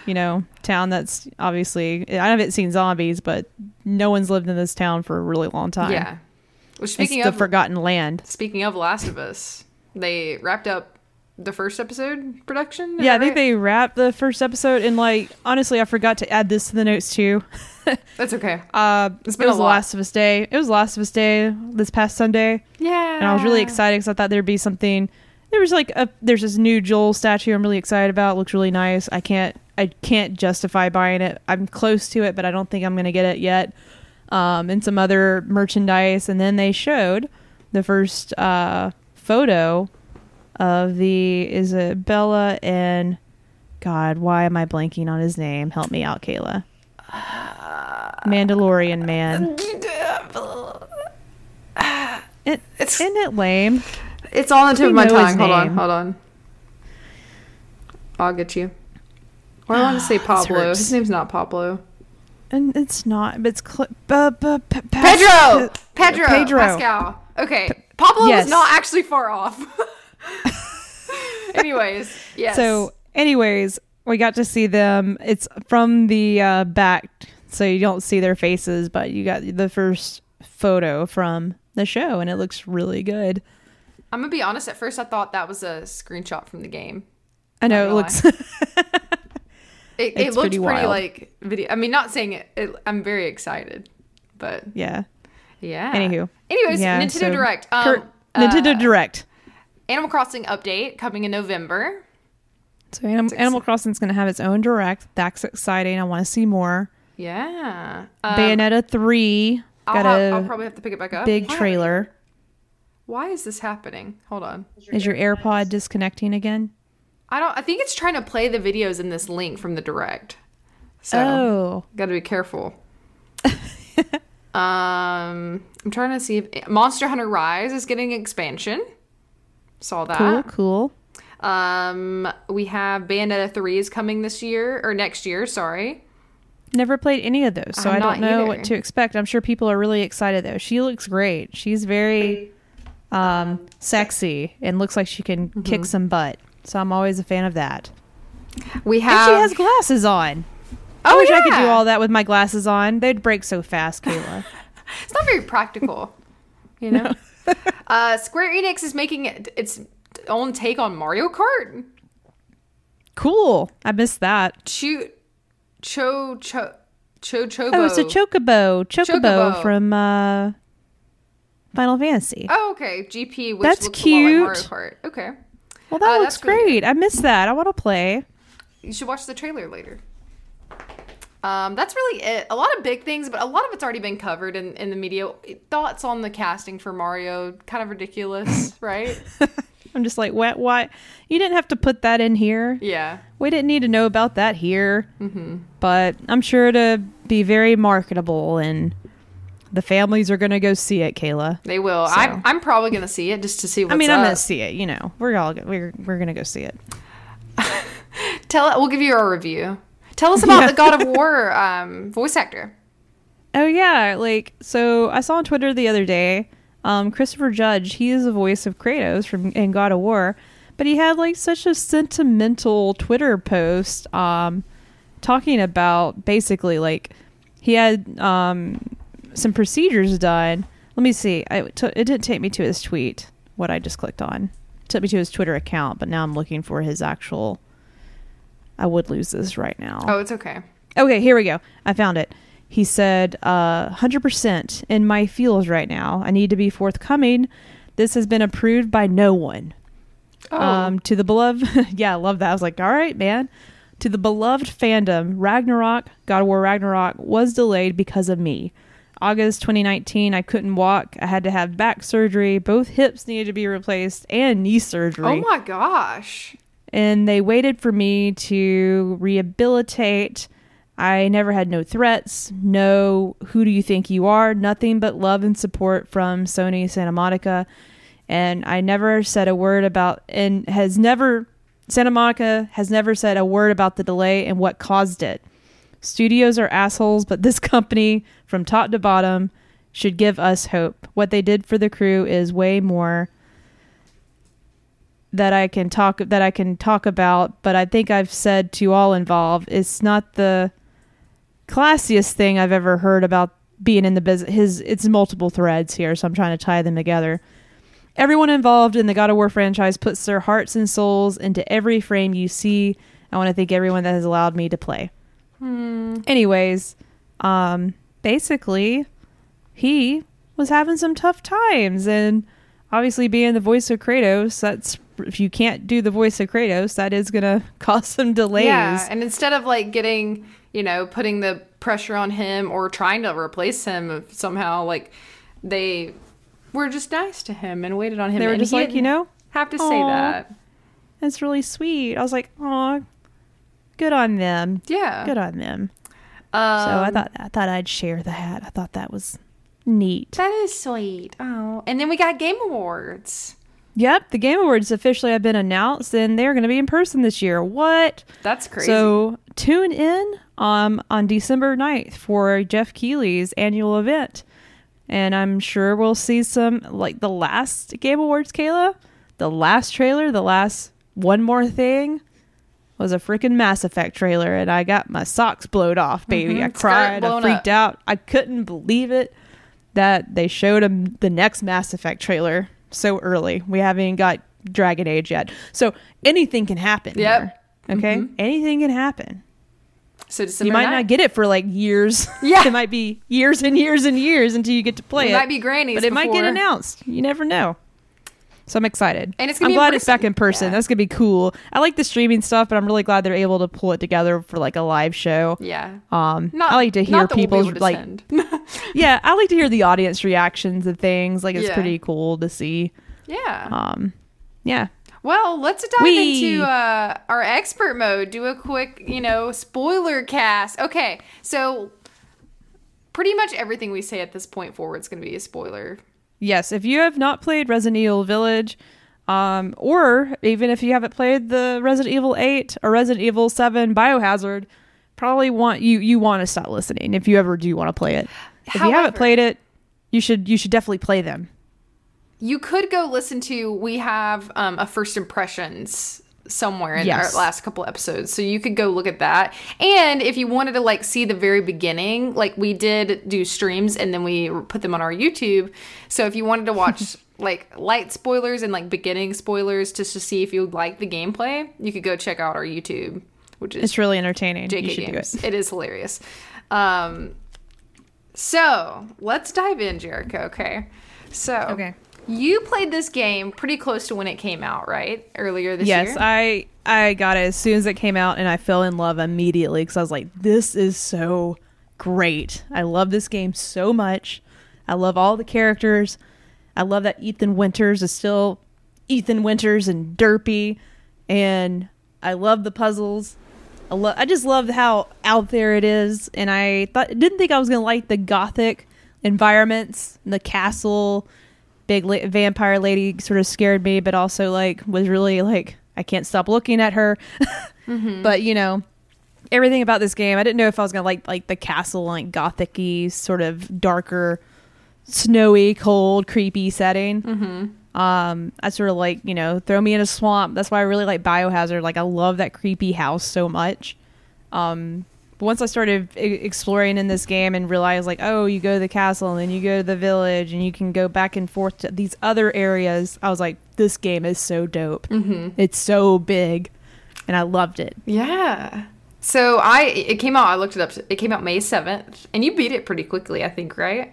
you know, town that's obviously. I haven't seen zombies, but no one's lived in this town for a really long time. Yeah. Well, it's speaking the of Forgotten Land. speaking of Last of Us, they wrapped up the first episode production. Yeah, I think right? they wrapped the first episode, and like honestly, I forgot to add this to the notes too. That's okay. Uh, It's it been a was the. Last of Us Day. It was the Last of Us Day this past Sunday. Yeah. and I was really excited because I thought there'd be something. There was like a there's this new Joel statue I'm really excited about. It looks really nice. I can't I can't justify buying it. I'm close to it, but I don't think I'm gonna get it yet. Um, and some other merchandise, and then they showed the first uh, photo of the Isabella and God. Why am I blanking on his name? Help me out, Kayla. Mandalorian man. It, It's- isn't it lame? It's all on the tip We of my tongue. Hold on, hold on. I'll get you. Or I want to say Pablo. His name's not Pablo. And it's not, but it's cl- bu- bu- pe- Pedro! pe- Pedro! Pedro. Pascal. Okay. Pablo yes. is not actually far off. Anyways, yes. So, anyways, we got to see them. It's from the uh, back, so you don't see their faces, but you got the first photo from the show, and it looks really good. I'm gonna be honest. At first, I thought that was a screenshot from the game. I know it looks. It, it looked pretty pretty, like video. I mean, not saying it, it. I'm very excited, but yeah. yeah. Anywho. Anyways, Yeah, Nintendo so Direct. Um, Kurt- Nintendo uh, Direct. Animal Crossing update coming in November. So, Anim- Animal is going to have its own direct. That's exciting. I want to see more. Yeah. Um, Bayonetta 3 I'll, got have- a I'll probably have to pick it back up. big trailer. Why is this happening? Hold on. Is your AirPod disconnecting again? I don't. I think it's trying to play the videos in this link from the direct. So Oh. got to be careful. um, I'm trying to see if Monster Hunter Rise is getting expansion. Saw that. Cool, cool. Um, we have Bayonetta 3 is coming this year or next year, sorry. Never played any of those, so I'm I don't not know either. what to expect. I'm sure people are really excited though. She looks great. She's very um, sexy and looks like she can Mm-hmm. kick some butt. So I'm always a fan of that. We And have. she has glasses on. I oh wish I could do all that with my glasses on. They'd break so fast, Kayla. It's not very practical, you know. uh, Square Enix is making it, its own take on Mario Kart. cool. I missed that. Cho Cho Cho Cho Chobo. Oh, it's a chocobo. Chocobo, Chocobo. from uh, Final Fantasy. Oh, okay. GP, which That's looks a lot like Mario cute. Kart. Okay. well, that uh, looks that's really great. I missed that. I want to play. You should watch the trailer later. Um, that's really it. A lot of big things, but a lot of it's already been covered in, in the media. Thoughts on the casting for Mario? Kind of ridiculous, right? I'm just like, what? Why? You didn't have to put that in here. yeah. We didn't need to know about that here. Mm-hmm. But I'm sure to be very marketable, and the families are going to go see it, Kayla. They will. So- I'm, I'm probably going to see it just to see what's I mean, I'm going to see it. You know, we're all we're we're going to go see it. Tell We'll give you our review. Tell us about Yeah. the God of War um, voice actor. Oh yeah, like so I saw on Twitter the other day, um, Christopher Judge, he is the voice of Kratos from in God of War, but he had like such a sentimental Twitter post um talking about basically like he had um some procedures done. Let me see. It it didn't take me to his tweet what I just clicked on. It took me to his Twitter account, but now I'm looking for his actual I would lose this right now. Oh, it's okay. Okay, here we go. I found it. He said, uh, 100% in my feels right now. I need to be forthcoming. This has been approved by no one. Oh, Um, to the beloved, yeah, I love that. I was like, all right, man. To the beloved fandom, Ragnarok, God of War Ragnarok, was delayed because of me. August 2019, I couldn't walk. I had to have back surgery. Both hips needed to be replaced and knee surgery oh my gosh. and they waited for me to rehabilitate. I never had no threats, no who do you think you are, nothing but love and support from Sony Santa Monica. And I never said a word about, and has never, Santa Monica has never said a word about the delay and what caused it. Studios are assholes, but this company, from top to bottom, should give us hope. What they did for the crew is way more that I can talk that I can talk about, but I think I've said to all involved, it's not the classiest thing I've ever heard about being in the business. His it's multiple threads here, so I'm trying to tie them together. Everyone involved in the God of War franchise puts their hearts and souls into every frame you see. I want to thank everyone that has allowed me to play. Anyways, um, basically, he was having some tough times, and obviously, being the voice of Kratos, that's if you can't do the voice of Kratos, that is gonna cause some delays. Yeah, and instead of like getting, you know, putting the pressure on him or trying to replace him somehow, like they were just nice to him and waited on him. they were and just like, you know, have to say that. it's really sweet. I was like, oh, good on them, Yeah. good on them. Um, so I thought I thought I'd share that. I thought that was neat. that is sweet. Oh, and then we got Game Awards. Yep, the Game Awards officially have been announced, and they're going to be in person this year. What? That's crazy. So tune in um, on December 9th for Jeff Keighley's annual event. And I'm sure we'll see some, like the last Game Awards, Kayla, the last trailer, the last one more thing was a freaking Mass Effect trailer. And I got my socks blowed off, baby. Mhm, I cried. I freaked up. out. I couldn't believe it that they showed the next Mass Effect trailer so early. We haven't even got Dragon Age yet. So anything can happen. Yep. here, okay? Anything can happen. so December you might 9th. not get it for like years. Yeah. it might be years and years and years until you get to play We it. might be grannies but it might get announced. You never know. So I'm excited. And it's gonna I'm be glad it's back in person. Yeah. That's gonna be cool. I like the streaming stuff, but I'm really glad they're able to pull it together for like a live show. Yeah. Um, Not, I like to hear we'll people's to like, yeah, I like to hear the audience reactions and things. Like it's Yeah. pretty cool to see. yeah. Um, yeah, Well, let's dive Wee. into uh, our expert mode. Do a quick, you know, spoiler cast. Okay, so pretty much everything we say at this point forward is going to be a spoiler. Yes, if you have not played Resident Evil Village, um, or even if you haven't played the Resident Evil 8 or Resident Evil 7 Biohazard, probably want you you want to stop listening if you ever do want to play it. If you haven't played it, you should you should definitely play them. You could go listen to. We have um, a first impressions somewhere in Yes. our last couple episodes, so you could go look at that. And if you wanted to like see the very beginning, like we did do streams and then we put them on our YouTube. So if you wanted to watch like light spoilers and like beginning spoilers just to see if you like the gameplay, you could go check out our YouTube, which is It's really entertaining. JK you should Games. do it. It is hilarious. Um, so let's dive in, Jerica. Okay. So Okay. You played this game pretty close to when it came out, right? Earlier this Yes, year. Yes, I I got it as soon as it came out, and I fell in love immediately because I was like, "This is so great! I love this game so much. I love all the characters. I love that Ethan Winters is still Ethan Winters and derpy, and I love the puzzles. I love. I just love how out there it is, and I thought didn't think I was gonna like the gothic environments, the castle big la- vampire lady sort of scared me, but also like was really like I can't stop looking at her. But you know, everything about this game, I didn't know if I was gonna like like the castle, like gothicy, sort of darker, snowy, cold, creepy setting. Mm-hmm. Um, I sort of like you know throw me in a swamp. That's why I really like Biohazard. Like I love that creepy house so much. Um, but once I started exploring in this game and realized like, oh, you go to the castle and then you go to the village and you can go back and forth to these other areas, I was like, this game is so dope. Mm-hmm. It's so big, and I loved it. yeah. So I it came out. I looked it up. It came out May seventh, and you beat it pretty quickly, I think, right?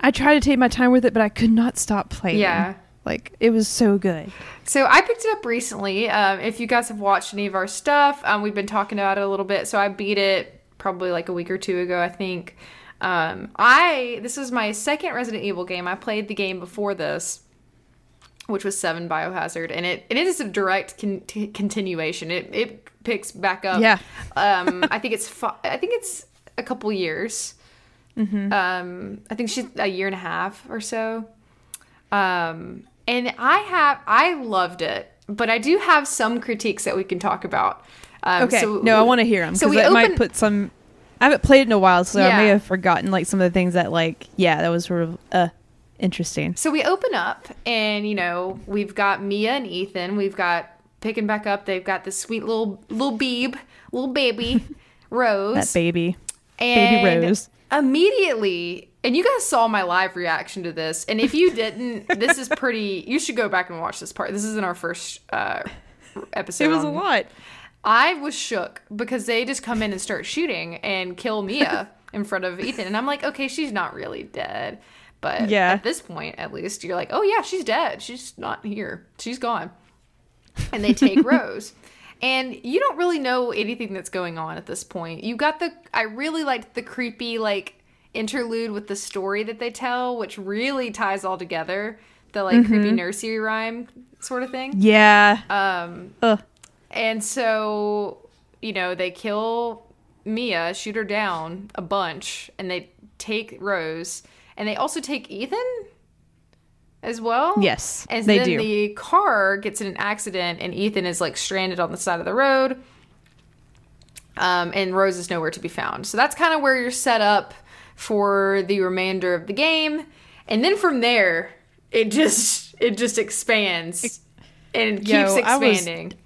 I tried to take my time with it, but I could not stop playing. Yeah. Like it was so good. So I picked it up recently. Um, if you guys have watched any of our stuff, um, we've been talking about it a little bit. So I beat it probably like a week or two ago, I think. Um, I this is my second Resident Evil game. I played the game before this, which was Seven Biohazard, and it it is a direct con- t- continuation. It it picks back up. Yeah. um, I think it's fi- I think it's a couple years. Um, I think she's a year and a half or so. Um, and I have I loved it, but I do have some critiques that we can talk about. Um, Okay, so- no, I want to hear them So because we it might put some. I haven't played in a while, so I may have forgotten like some of the things that like yeah, that was sort of uh interesting. So we open up, and you know we've got Mia and Ethan. We've got picking back up. They've got this sweet little little beeb, little baby Rose. That baby. and baby Rose. Immediately, and you guys saw my live reaction to this. And if you didn't, this is pretty. You should go back and watch this part. This isn't our first uh, episode. It was a lot. I was shook because they just come in and start shooting and kill Mia in front of Ethan, and I'm like, okay, she's not really dead. But Yeah. at this point, at least, you're like, oh yeah, she's dead. She's not here. She's gone. And they take Rose. And you don't really know anything that's going on at this point. You got the I really liked the creepy like interlude with the story that they tell, which really ties all together. The like creepy nursery rhyme sort of thing. Yeah. Um Ugh. and so, you know, they kill Mia, shoot her down a bunch, and they take Rose, and they also take Ethan as well. Yes, And they then do. the car gets in an accident, and Ethan is like stranded on the side of the road. Um, and Rose is nowhere to be found. So that's kind of where you're set up for the remainder of the game. And then from there, it just it just expands and Yo, keeps I was- expanding.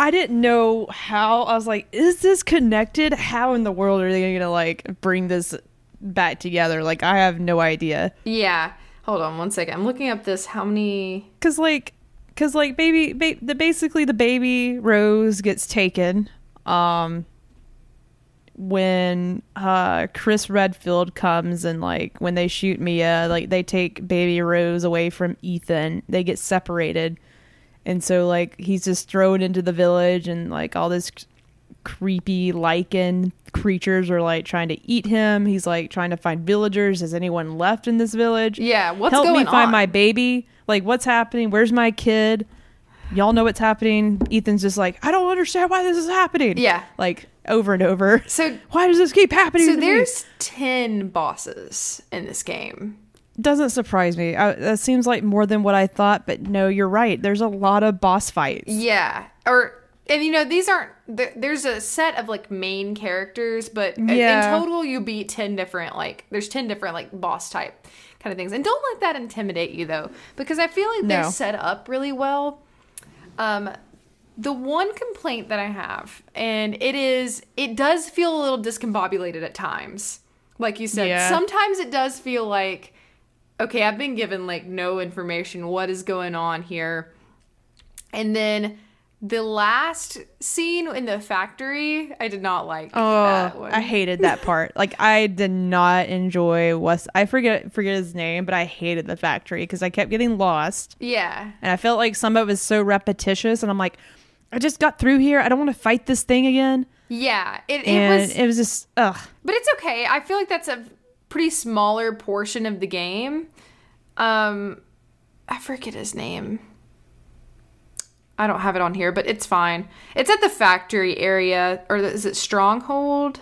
I didn't know how. I was like, is this connected? How in the world are they going to like bring this back together? Like, I have no idea. Yeah. Hold on one second. I'm looking up this. How many? Cause like, cause like, baby, ba- the basically the baby Rose gets taken. Um, when uh Chris Redfield comes and like when they shoot Mia, like they take baby Rose away from Ethan. They get separated, and so like he's just thrown into the village, and like all this c- creepy lichen creatures are like trying to eat him. He's like trying to find villagers. Is anyone left in this village? Yeah. What's going on? help going me find on? my baby like what's happening where's my kid y'all know what's happening ethan's just like i don't understand why this is happening Yeah. like over and over So why does this keep happening so to me? there's ten bosses in this game. doesn't surprise me I, that seems like more than what i thought but no you're right there's a lot of boss fights Yeah. Or and you know these aren't there's a set of like main characters but Yeah. in total you beat 10 different like there's 10 different like boss type kind of things and don't let that intimidate you though because i feel like they're set up really well um the one complaint that i have and it is it does feel a little discombobulated at times like you said Yeah. sometimes it does feel like okay i've been given like no information what is going on here and then the last scene in the factory, I did not like that Oh, one. I hated that part. Like I did not enjoy Wes. I forget forget his name, but I hated the factory because I kept getting lost, yeah. and I felt like some of it was so repetitious. And I'm like, I just got through here. I don't want to fight this thing again. Yeah. It, it And was it was just ugh. but it's okay. I feel like that's a pretty smaller portion of the game. Um I forget his name. I don't have it on here, but it's fine. It's at the factory area or is it Stronghold?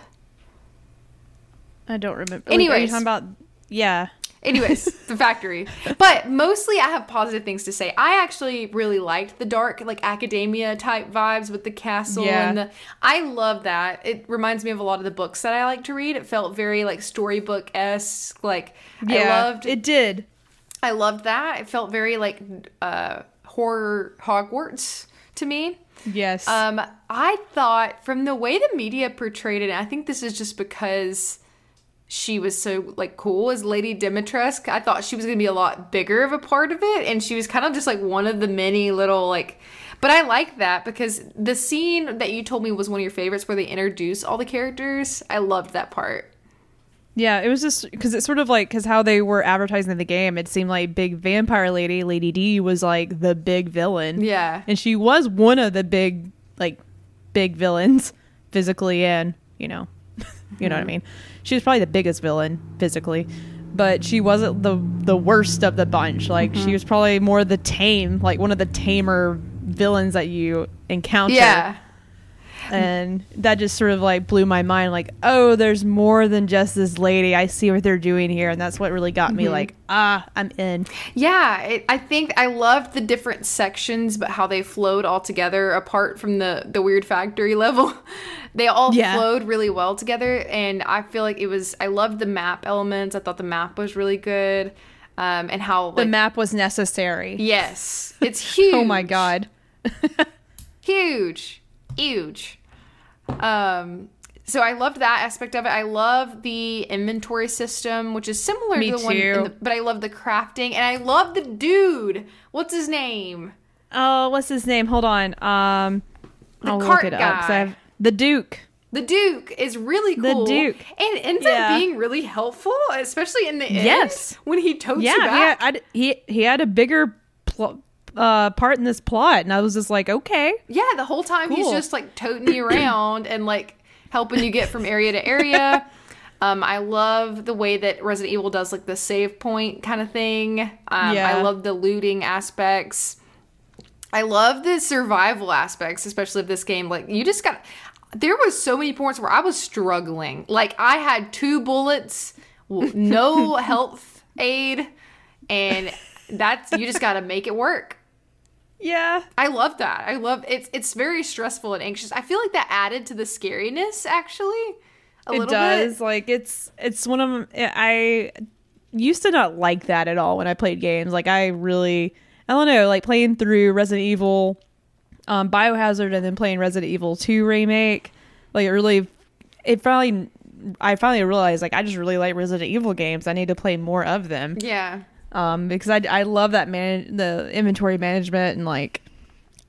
I don't remember. Like, are you talking about yeah. Anyways, the factory. But mostly I have positive things to say. I actually really liked the dark, like academia type vibes with the castle Yeah. and the I love that. It reminds me of a lot of the books that I like to read. It felt very like storybook esque. Like I loved it. Did I loved that. It felt very like uh horror Hogwarts to me. yes. Um, I thought from the way the media portrayed it, I think this is just because she was so like cool as Lady Dimitrescu. I thought she was gonna be a lot bigger of a part of it, and she was kind of just like one of the many little like. But I like that because the scene that you told me was one of your favorites, where they introduce all the characters. I loved that part. Yeah, it was just because it's sort of like because how they were advertising the game, it seemed like Big Vampire Lady, Lady D, was like the big villain. Yeah. and she was one of the big, like, big villains physically, and you know, you know what I mm-hmm. mean. She was probably the biggest villain physically, but she wasn't the the worst of the bunch. Like, she mm-hmm. was probably more the tame, like one of the tamer villains that you encounter Yeah. And that just sort of like blew my mind like oh there's more than just this lady i see what they're doing here and that's what really got me like ah i'm in Yeah, it, I think I loved the different sections, but how they flowed all together apart from the the weird factory level. they all Yeah. flowed really well together, and I feel like it was. I loved the map elements. I thought the map was really good, um, and how the map was necessary Yes, it's huge. oh my god huge, huge. Um, so I loved that aspect of it. I love the inventory system, which is similar Me to the one, in the, but I love the crafting, and I love the dude. What's his name? oh what's his name hold on um The i'll cart look it up guy. have the duke The Duke is really cool. The. Duke. and it ends Yeah. up being really helpful, especially in the end. Yes. when he totes yeah you back. I, he, he had a bigger pl- uh, part in this plot and i was just like okay Yeah, the whole time he's just like toting you around and like helping you get from area to area. Um, I love the way that Resident Evil does like the save point kind of thing. Um, I love the looting aspects. I love the survival aspects, especially of this game. Like you just got there was so many points where I was struggling. Like I had two bullets, no health aid, and that's you just got to make it work. Yeah I love that. I love it's it's very stressful and anxious. I feel like that added to the scariness actually. A it little does bit. like it's it's one of i used to not like that at all when i played games like i really i don't know like playing through resident evil um biohazard and then playing resident evil 2 remake like it really it finally i finally realized like i just really like resident evil games i need to play more of them Yeah. Um because i, I love that man the inventory management and like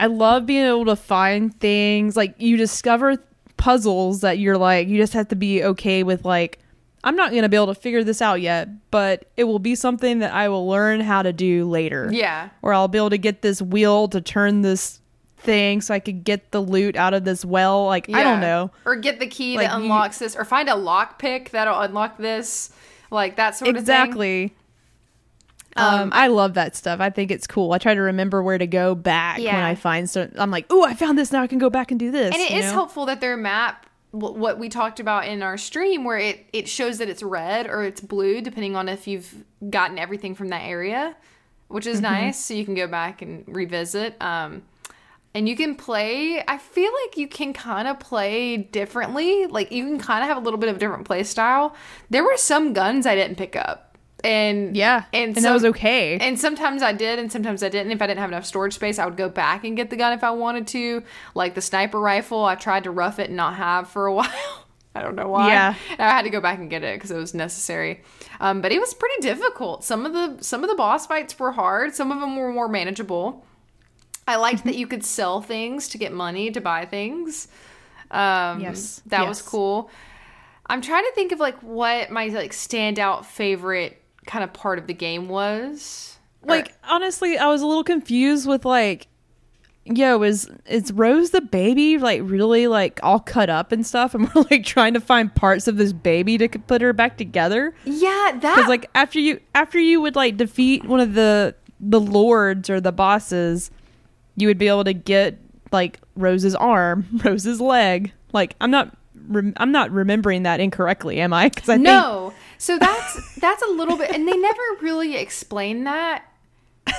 i love being able to find things like you discover puzzles that you're like you just have to be okay with like i'm not going to be able to figure this out yet but it will be something that i will learn how to do later Yeah. or i'll be able to get this wheel to turn this thing so i could get the loot out of this well like i don't know Or get the key Like, that you- unlocks this or find a lock pick that'll unlock this. Like that sort of thing. exactly um, I love that stuff. I think it's cool. I try to remember where to go back when I find certain. I'm like, oh, I found this. Now I can go back and do this. And it is know? helpful that their map what we talked about in our stream where it it shows that it's red or it's blue depending on if you've gotten everything from that area which Mm-hmm. is nice so you can go back and revisit um and you can play. I feel like you can kind of play differently. Like you can kind of have a little bit of a different play style. There were some guns I didn't pick up, and Yeah. and, And, that was okay. And sometimes I did, and sometimes I didn't. If I didn't have enough storage space, I would go back and get the gun if I wanted to. Like the sniper rifle, I tried to rough it and not have for a while. I don't know why. Yeah. And I had to go back and get it because it was necessary. Um, but it was pretty difficult. Some of the some of the boss fights were hard. Some of them were more manageable. I liked that you could sell things to get money to buy things. Um, Yes. that was cool. I'm trying to think of like what my like standout favorite kind of part of the game was. Or- like honestly, I was a little confused with like yo, is is Rose the baby like really like all cut up and stuff and we're like trying to find parts of this baby to put her back together? yeah, that Cuz like after you after you would like defeat one of the the lords or the bosses, you would be able to get like Rose's arm, Rose's leg. Like I'm not rem- I'm not remembering that incorrectly, am I? Cuz I think no. So that's that's a little bit, and they never really explain that. I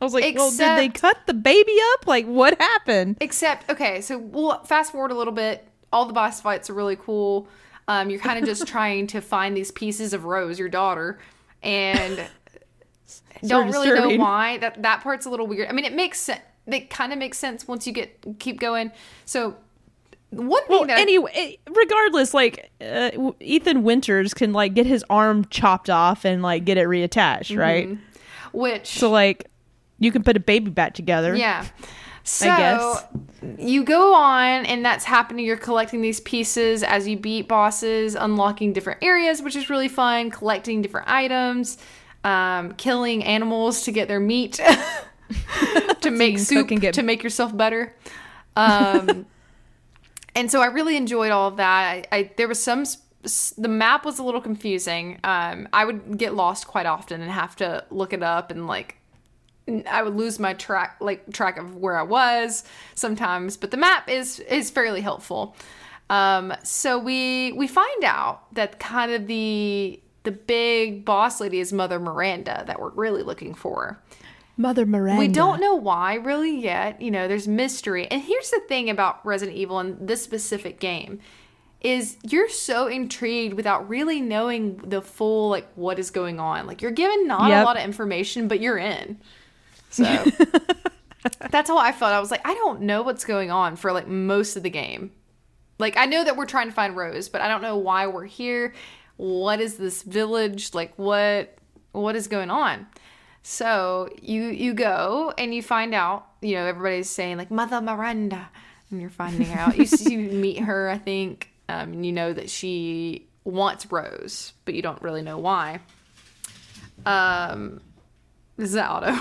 was like, well, did they cut the baby up? Like, what happened? Except, okay, so we'll fast forward a little bit. All the boss fights are really cool. Um, you're kind of just trying to find these pieces of Rose, your daughter, and don't really know why. That that part's a little weird. I mean, it makes sense. It kind of makes sense once you get keep going. So one thing Well, that anyway, regardless, like uh, Ethan Winters can like get his arm chopped off and like get it reattached, right? which So like, you can put a baby back together. Yeah. So guess. you go on, and that's happening. You're collecting these pieces as you beat bosses, unlocking different areas, which is really fun. Collecting different items, um, killing animals to get their meat, to make soup, get- to make yourself better. Um, and so I really enjoyed all of that. I, I there was some. The map was a little confusing. Um, I would get lost quite often and have to look it up and like I would lose my track like track of where I was sometimes, but the map is is fairly helpful. Um, so we we find out that kind of the the big boss lady is Mother Miranda that we're really looking for. Mother Miranda. We don't know why really yet. You know, there's mystery. And here's the thing about Resident Evil and this specific game is you're so intrigued without really knowing the full like what is going on. Like you're given not a lot of information, but you're in. So that's how I felt. I was like, I don't know what's going on for like most of the game. Like I know that we're trying to find Rose, but I don't know why we're here. What is this village? Like what what is going on? So you you go and you find out, you know, everybody's saying like Mother Miranda and you're finding out. you see you meet her, I think, um, and you know that she wants Rose, but you don't really know why. Um this is Auto.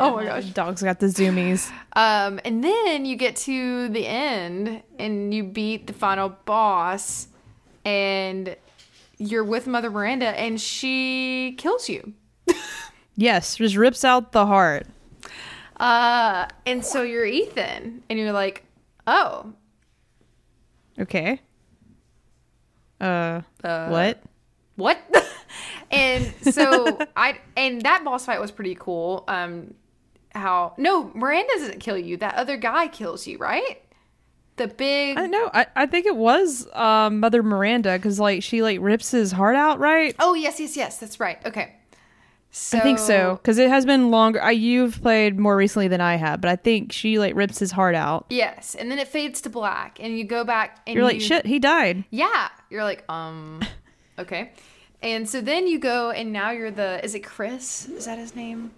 oh my gosh. Dog's got the zoomies. Um, and then you get to the end and you beat the final boss, and you're with Mother Miranda, and she kills you. Yes, just rips out the heart. Uh, and so you're Ethan, and you're like, oh, Okay. Uh, Uh, what? what? and so I and that boss fight was pretty cool. Um, how no Miranda doesn't kill you. That other guy kills you, right? The big. I don't know. I, I think it was um, Mother Miranda because like she like rips his heart out, right? Oh yes, yes, yes. That's right. Okay. So, I think so because it has been longer. I you've played more recently than I have, but I think she like rips his heart out. Yes, and then it fades to black, and you go back and You're like, you- shit, he died. Yeah, you're like, um, okay, and so then you go, and now you're the. Is it Chris? Is that his name?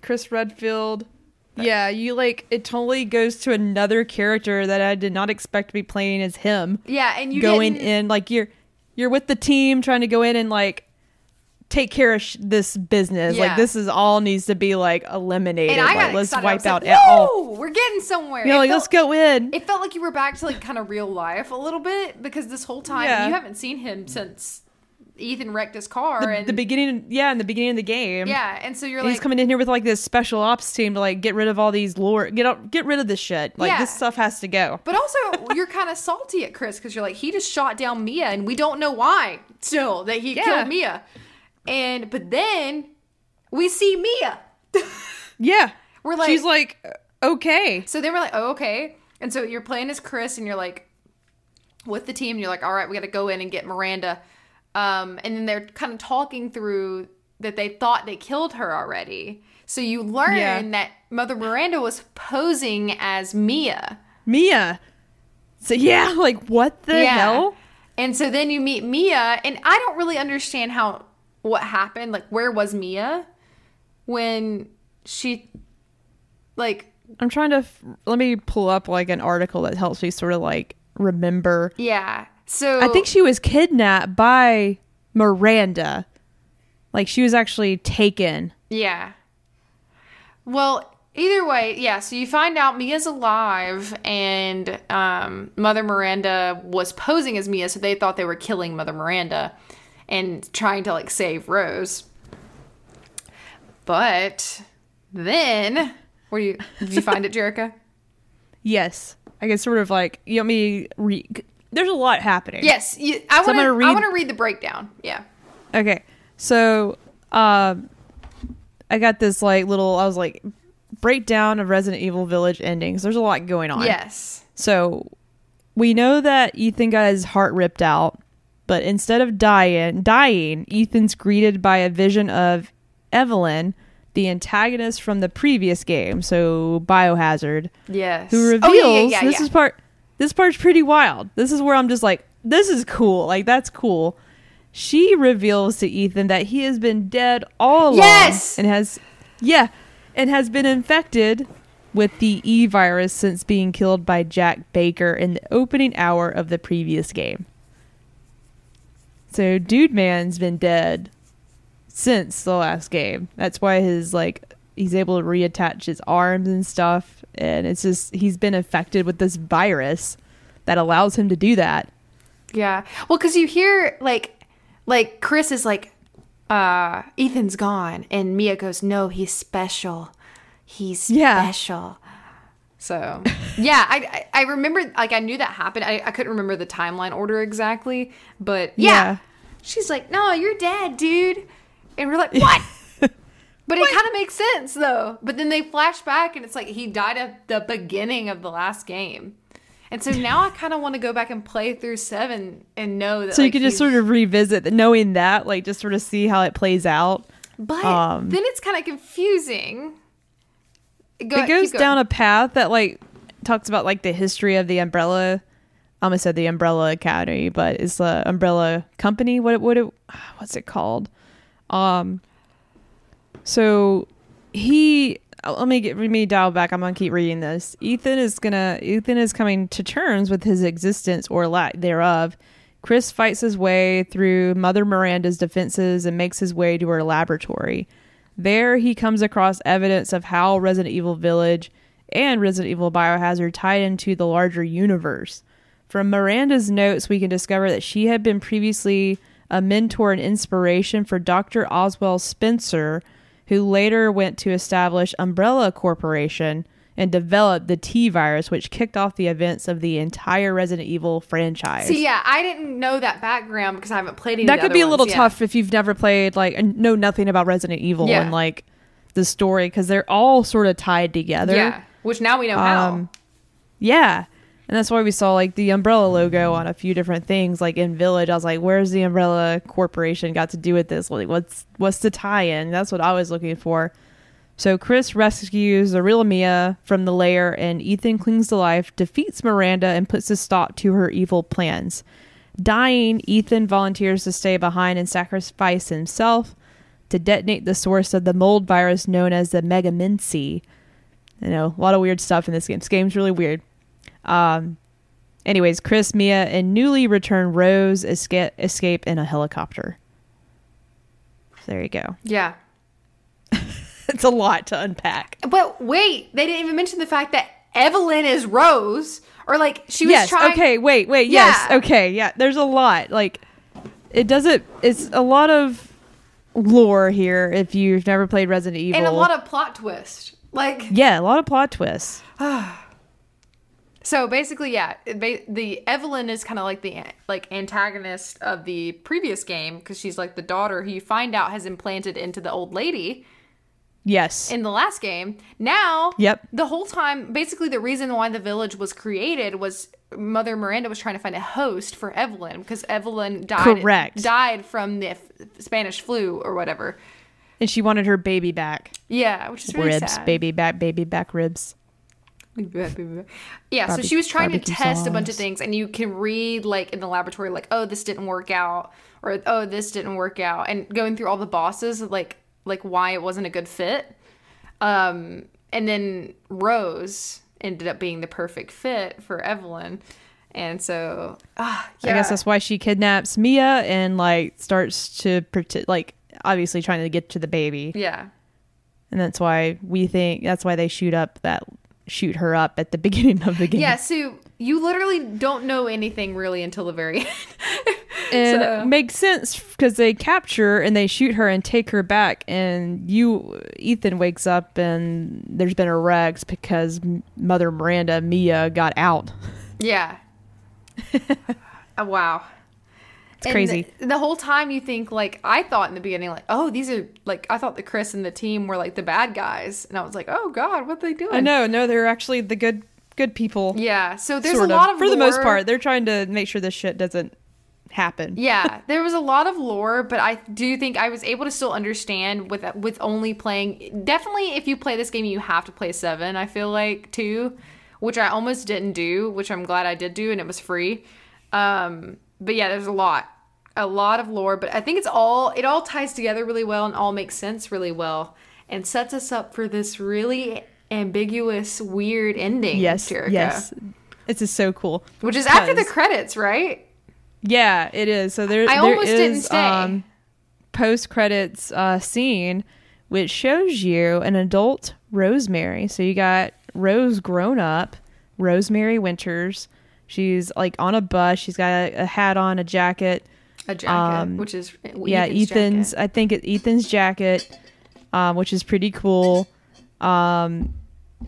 Chris Redfield. Yeah, you like it totally goes to another character that I did not expect to be playing as him. Yeah, and you going in like you're you're with the team trying to go in and like take care of sh- this business. Yeah. Like this is all needs to be like eliminated. and I got like, let's wipe out like, all. We're getting somewhere. Know, like felt- let's go in. It felt like you were back to like kind of real life a little bit because this whole time Yeah. you haven't seen him since Ethan wrecked his car the, and the beginning, yeah, in the beginning of the game. yeah, and so you're And like he's coming in here with like this special ops team to like get rid of all these lore, get up, get rid of this shit. Like Yeah. this stuff has to go. But also, you're kind of salty at Chris because you're like, he just shot down Mia, and we don't know why still that he Yeah. killed Mia. And but then we see Mia. Yeah, We're like- she's like, Okay. So they were like, oh, okay. And so you're playing as Chris and you're like with the team, and you're like, all right, we got to go in and get Miranda. Um, and then they're kind of talking through that they thought they killed her already. So you learn Yeah. that Mother Miranda was posing as Mia. Mia. So yeah, like what the hell? And so then you meet Mia, and I don't really understand how what happened. Like, where was Mia when she, like, I'm trying to f- let me pull up like an article that helps me sort of like remember. yeah. So I think she was kidnapped by Miranda. Like she was actually taken. Yeah. Well, either way, yeah. So you find out Mia's alive, and um, Mother Miranda was posing as Mia, so they thought they were killing Mother Miranda and trying to like save Rose. But then, where do you did you find it, Jerica? Yes. I guess sort of like you want me re- there's a lot happening. Yes, you, I So want to. gonna I read- want to read the breakdown. Yeah. Okay. So um I got this like little I was like breakdown of Resident Evil Village endings. There's a lot going on. Yes. So we know that Ethan got his heart ripped out, but instead of dying, dying, Ethan's greeted by a vision of Evelyn, the antagonist from the previous game, so Biohazard, Yes. who reveals Oh, yeah, yeah, yeah, this is part this part's pretty wild. This is where I'm just like, this is cool. Like that's cool. She reveals to Ethan that he has been dead all along Yes! and has yeah, and has been infected with the E virus since being killed by Jack Baker in the opening hour of the previous game. So Dude Man's been dead since the last game. That's why his like he's able to reattach his arms and stuff and it's just he's been infected with this virus that allows him to do that. Yeah. Well, because you hear like, like Chris is like, uh, Ethan's gone, and Mia goes, "No, he's special. He's Yeah. special." So yeah, I, I I remember like I knew that happened. I, I couldn't remember the timeline order exactly, but yeah. Yeah. she's like, "No, you're dead, dude," and we're like, "What?" But it kind of makes sense though. But then they flash back and it's like he died at the beginning of the last game. And so now I kind of want to go back and play through seven and know that. So you like, can just sort of revisit the, knowing that like just sort of see how it plays out. But um, then it's kind of confusing. Go, it goes down a path that like talks about like the history of the umbrella. I almost said the umbrella academy but it's the umbrella company. What what it what's it called? Um so he uh, let me get let me dial back. I'm gonna keep reading this. Ethan is gonna ethan is coming to terms with his existence or lack thereof. Chris fights his way through mother miranda's defenses and makes his way to her laboratory there, he comes across evidence of how Resident Evil Village and Resident Evil Biohazard tied into the larger universe. From Miranda's notes, we can discover that she had been previously a mentor and inspiration for Dr. Oswell Spencer, who later went to establish Umbrella Corporation and developed the T virus, which kicked off the events of the entire Resident Evil franchise. See, yeah, I didn't know that background because I haven't played any. that could be a little yeah. tough if you've never played like and know nothing about Resident Evil Yeah. and like the story because they're all sort of tied together. Yeah, which now we know how. Um, yeah. And that's why we saw like the umbrella logo on a few different things. Like in Village, I was like, "Where's the Umbrella Corporation got to do with this? Like, what's what's the tie-in?" That's what I was looking for. So Chris rescues the real Mia from the lair, and Ethan clings to life, defeats Miranda, and puts a stop to her evil plans. Dying, Ethan volunteers to stay behind and sacrifice himself to detonate the source of the mold virus known as the Megamycete. You know, a lot of weird stuff in this game. This game's really weird. Um, anyways, Chris, Mia, and newly returned Rose escape, escape in a helicopter. So there you go. yeah, it's a lot to unpack. but wait, they didn't even mention the fact that Evelyn is Rose, or like she was yes. trying. Okay. Wait. Wait. Yes. Okay. Yeah. There's a lot. Like, it doesn't. It's a lot of lore here. If you've never played Resident Evil, and a lot of plot twist. Like yeah, a lot of plot twists. So basically, yeah, the Evelyn is kind of like the like antagonist of the previous game because she's like the daughter who you find out has implanted into the old lady Yes. in the last game. Now, Yep. the whole time, basically, the reason why the village was created was Mother Miranda was trying to find a host for Evelyn because Evelyn died. Correct. Died from the f- Spanish flu or whatever. and she wanted her baby back. Yeah, which is really ribs, sad. baby back, baby back ribs. Yeah, so she was trying to test a bunch of things, and you can read like in the laboratory, like, oh, this didn't work out, or oh, this didn't work out, and going through all the bosses, like like why it wasn't a good fit. Um, and then Rose ended up being the perfect fit for Evelyn, and so ah, yeah, I guess that's why she kidnaps Mia and like starts to pretend, like obviously trying to get to the baby, yeah, and that's why we think that's why they shoot up that shoot her up at the beginning of the game. yeah. So you literally don't know anything really until the very end. and So- it makes sense because they capture and they shoot her and take her back, and you Ethan wakes up and there's been a wreck because Mother Miranda Mia got out. Yeah. oh, wow. It's crazy. The, the whole time you think like I thought in the beginning like oh these are like I thought the Chris and the team were like the bad guys and I was like oh god what are they doing I know, no, they're actually the good good people. yeah so there's a lot of for the most part. They're trying to make sure this shit doesn't happen. yeah there was a lot of lore but I do think I was able to still understand with with only playing definitely if you play this game you have to play seven I feel like too which I almost didn't do which I'm glad I did do and it was free um but yeah there's a lot a lot of lore but I think it's all it all ties together really well and all makes sense really well and sets us up for this really ambiguous weird ending Yes, Jerica, yes, this is so cool. which is after the credits right Yeah, it is. So there, I there almost didn't stay. um, post credits uh, scene which shows you an adult Rosemary. So you got Rose grown up, Rosemary Winters. She's like on a bus. She's got a, a hat on, a jacket. A jacket Um, which is yeah, Ethan's. jacket. I think it, Ethan's jacket, um, which is pretty cool. Um,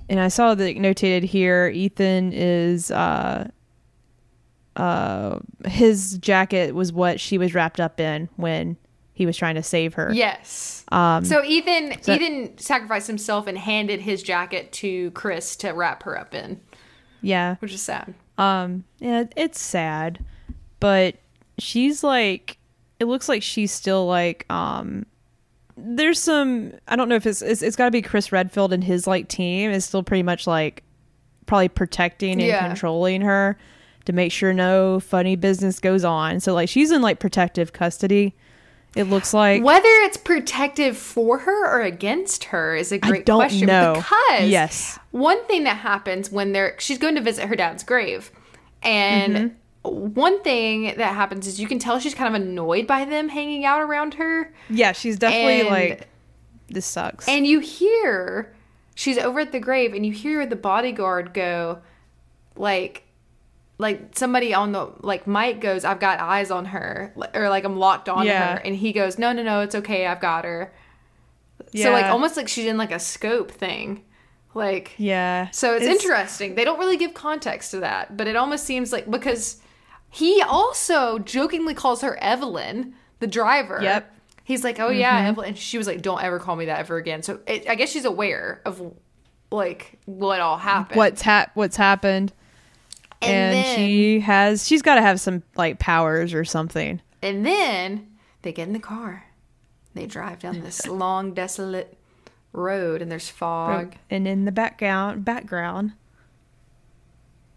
and I saw that notated here. Ethan is uh, uh, his jacket was what she was wrapped up in when he was trying to save her. Yes. Um, So Ethan so- Ethan sacrificed himself and handed his jacket to Chris to wrap her up in, yeah. which is sad. Um, yeah, it's sad, but she's like, it looks like she's still like, um, there's some, I don't know if it's, it's, it's got to be Chris Redfield and his like team is still pretty much like probably protecting and Yeah. controlling her to make sure no funny business goes on. So like she's in like protective custody. It looks like Whether it's protective for her or against her is a great don't question. know. Because Yes. one thing that happens when they're she's going to visit her dad's grave, and Mm-hmm. One thing that happens is you can tell she's kind of annoyed by them hanging out around her. yeah, she's definitely And- like this sucks. And you hear she's over at the grave and you hear the bodyguard go like like somebody on the like Mike goes, I've got eyes on her or like I'm locked on Yeah. her and he goes, No, no, no, it's okay, I've got her. So like almost like she's in like a scope thing. Like yeah. so it's, interesting. They don't really give context to that, but it almost seems like because he also jokingly calls her Evelyn, the driver. Yep. He's like, "Oh yeah, mm-hmm. Evelyn." And she was like, "Don't ever call me that ever again." So it, I guess she's aware of like what all happened. what's hap- what's happened. And, and then, she has she's got to have some like powers or something and then they get in the car. They drive down this long, desolate road, and there's fog. and in the background background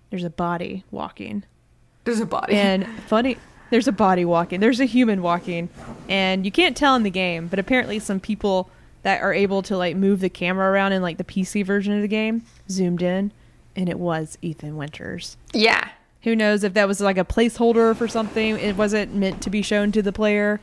there's a body walking There's a body. and funny there's a body walking. There's a human walking. And you can't tell in the game but apparently some people that are able to like move the camera around in like the pc version of the game zoomed in and it was ethan winters. Yeah, who knows if that was like a placeholder for something. It wasn't meant to be shown to the player.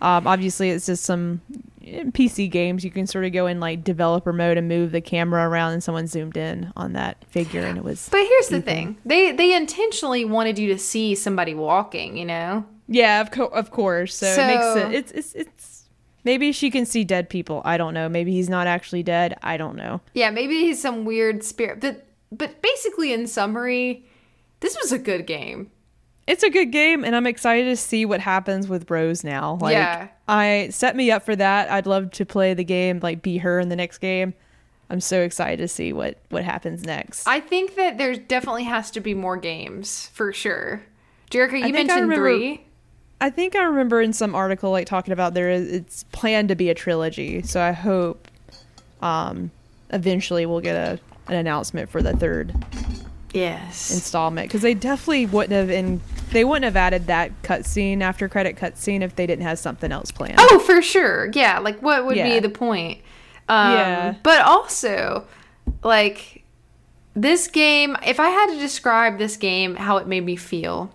Um, obviously it's just some in pc games you can sort of go in like developer mode and move the camera around and someone zoomed in on that figure and it was but here's the thing: they they intentionally wanted you to see somebody walking. You know. yeah of, co- of course so, it makes it it's, it's it's maybe she can see dead people i don't know maybe he's not actually dead i don't know Yeah, maybe he's some weird spirit. But but basically, in summary, this was a good game. It's a good game, and I'm excited to see what happens with Rose now. Like, Yeah. I set me up for that. I'd love to play the game, like be her in the next game. I'm so excited to see what what happens next. I think that there definitely has to be more games for sure. Jerica, you mentioned remember- three. I think I remember in some article like talking about there is it's planned to be a trilogy. So I hope um eventually we'll get a an announcement for the third Yes. installment because they definitely wouldn't have in they wouldn't have added that cutscene after credit cutscene if they didn't have something else planned. Oh, for sure. Yeah. Like, what would be the point? Um, Yeah. But also, like, this game, if I had to describe this game, how it made me feel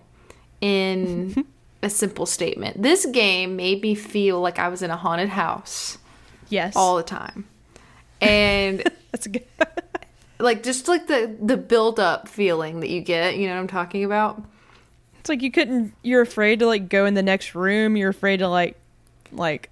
in a simple statement, this game made me feel like I was in a haunted house yes, all the time. And that's good. like just like the the build up feeling that you get, you know what I'm talking about? It's like you couldn't. You're afraid to like go in the next room. You're afraid to like, like.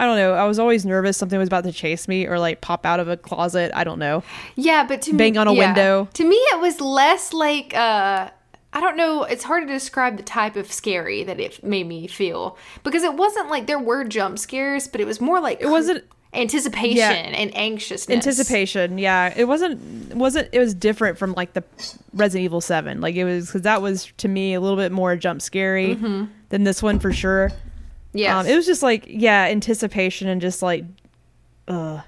I don't know. I was always nervous something was about to chase me or like pop out of a closet. I don't know. Yeah, but to Bang me, on a yeah. window. To me, it was less like uh, I don't know. It's hard to describe the type of scary that it made me feel because it wasn't like there were jump scares, but it was more like It wasn't anticipation Yeah. and anxiousness. anticipation yeah. It wasn't it wasn't it was different from like the resident evil 7 like it was because that was to me a little bit more jump scary than this one for sure. Yeah um, it was just like yeah anticipation and just like uh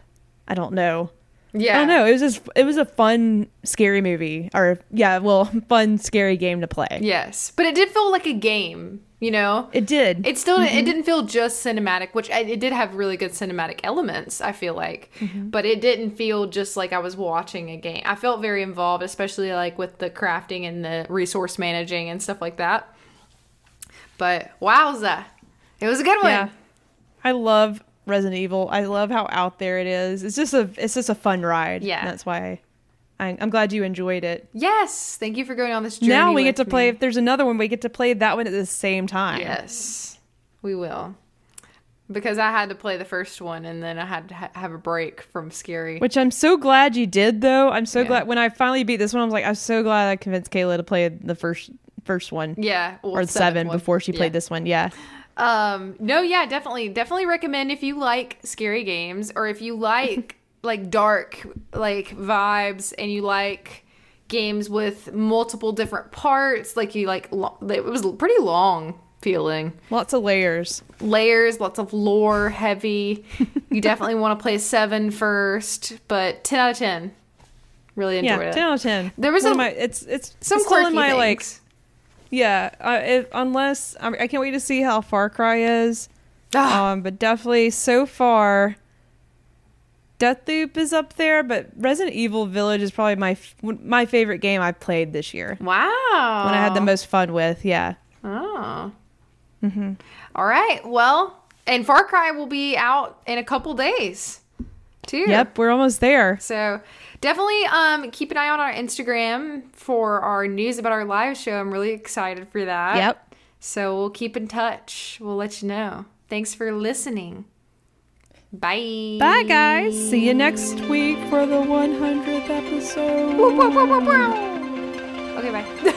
i don't know yeah. i don't know it was just it was a fun scary movie or yeah well fun scary game to play Yes, but it did feel like a game. You know. it did It still it mm-hmm. didn't feel just cinematic, which I, it did have really good cinematic elements. I feel like, mm-hmm. but it didn't feel just like I was watching a game. I felt very involved, especially like with the crafting and the resource managing and stuff like that. But wowza, it was a good one. yeah i love resident evil. I love how out there it is. It's just a it's just a fun ride. Yeah. and that's why I, i'm glad you enjoyed it. Yes, thank you for going on this journey. now we get to with play if there's another one we get to play that one at the same time. Yes, we will. Because I had to play the first one and then I had to ha- have a break from scary. which i'm so glad you did though. I'm so Yeah. glad when i finally beat this one i was like i'm so glad i convinced kayla to play the first first one. Yeah, well, or the seventh seven before she played Yeah. this one. Yeah Um, no, yeah, definitely, definitely recommend if you like scary games or if you like like dark like vibes and you like games with multiple different parts, like you like lo- it was pretty long feeling lots of layers layers, lots of lore, heavy. you definitely want to play seven first, but ten out of ten. Really enjoyed yeah it. 10 out of 10 There was a- my, it's it's Some still in my like things. Yeah uh, if, unless I, I can't wait to see how far cry is Ah, um but definitely so far Deathloop is up there, but Resident Evil Village is probably my f- my favorite game I've played this year. wow. When I had the most fun with, yeah. Oh. All right. Well, and Far Cry will be out in a couple days, too. Yep, we're almost there. So definitely um, keep an eye on our Instagram for our news about our live show. I'm really excited for that. Yep. So we'll keep in touch. We'll let you know. Thanks for listening. Bye. Bye, guys. See you next week for the 100th episode. Okay, bye.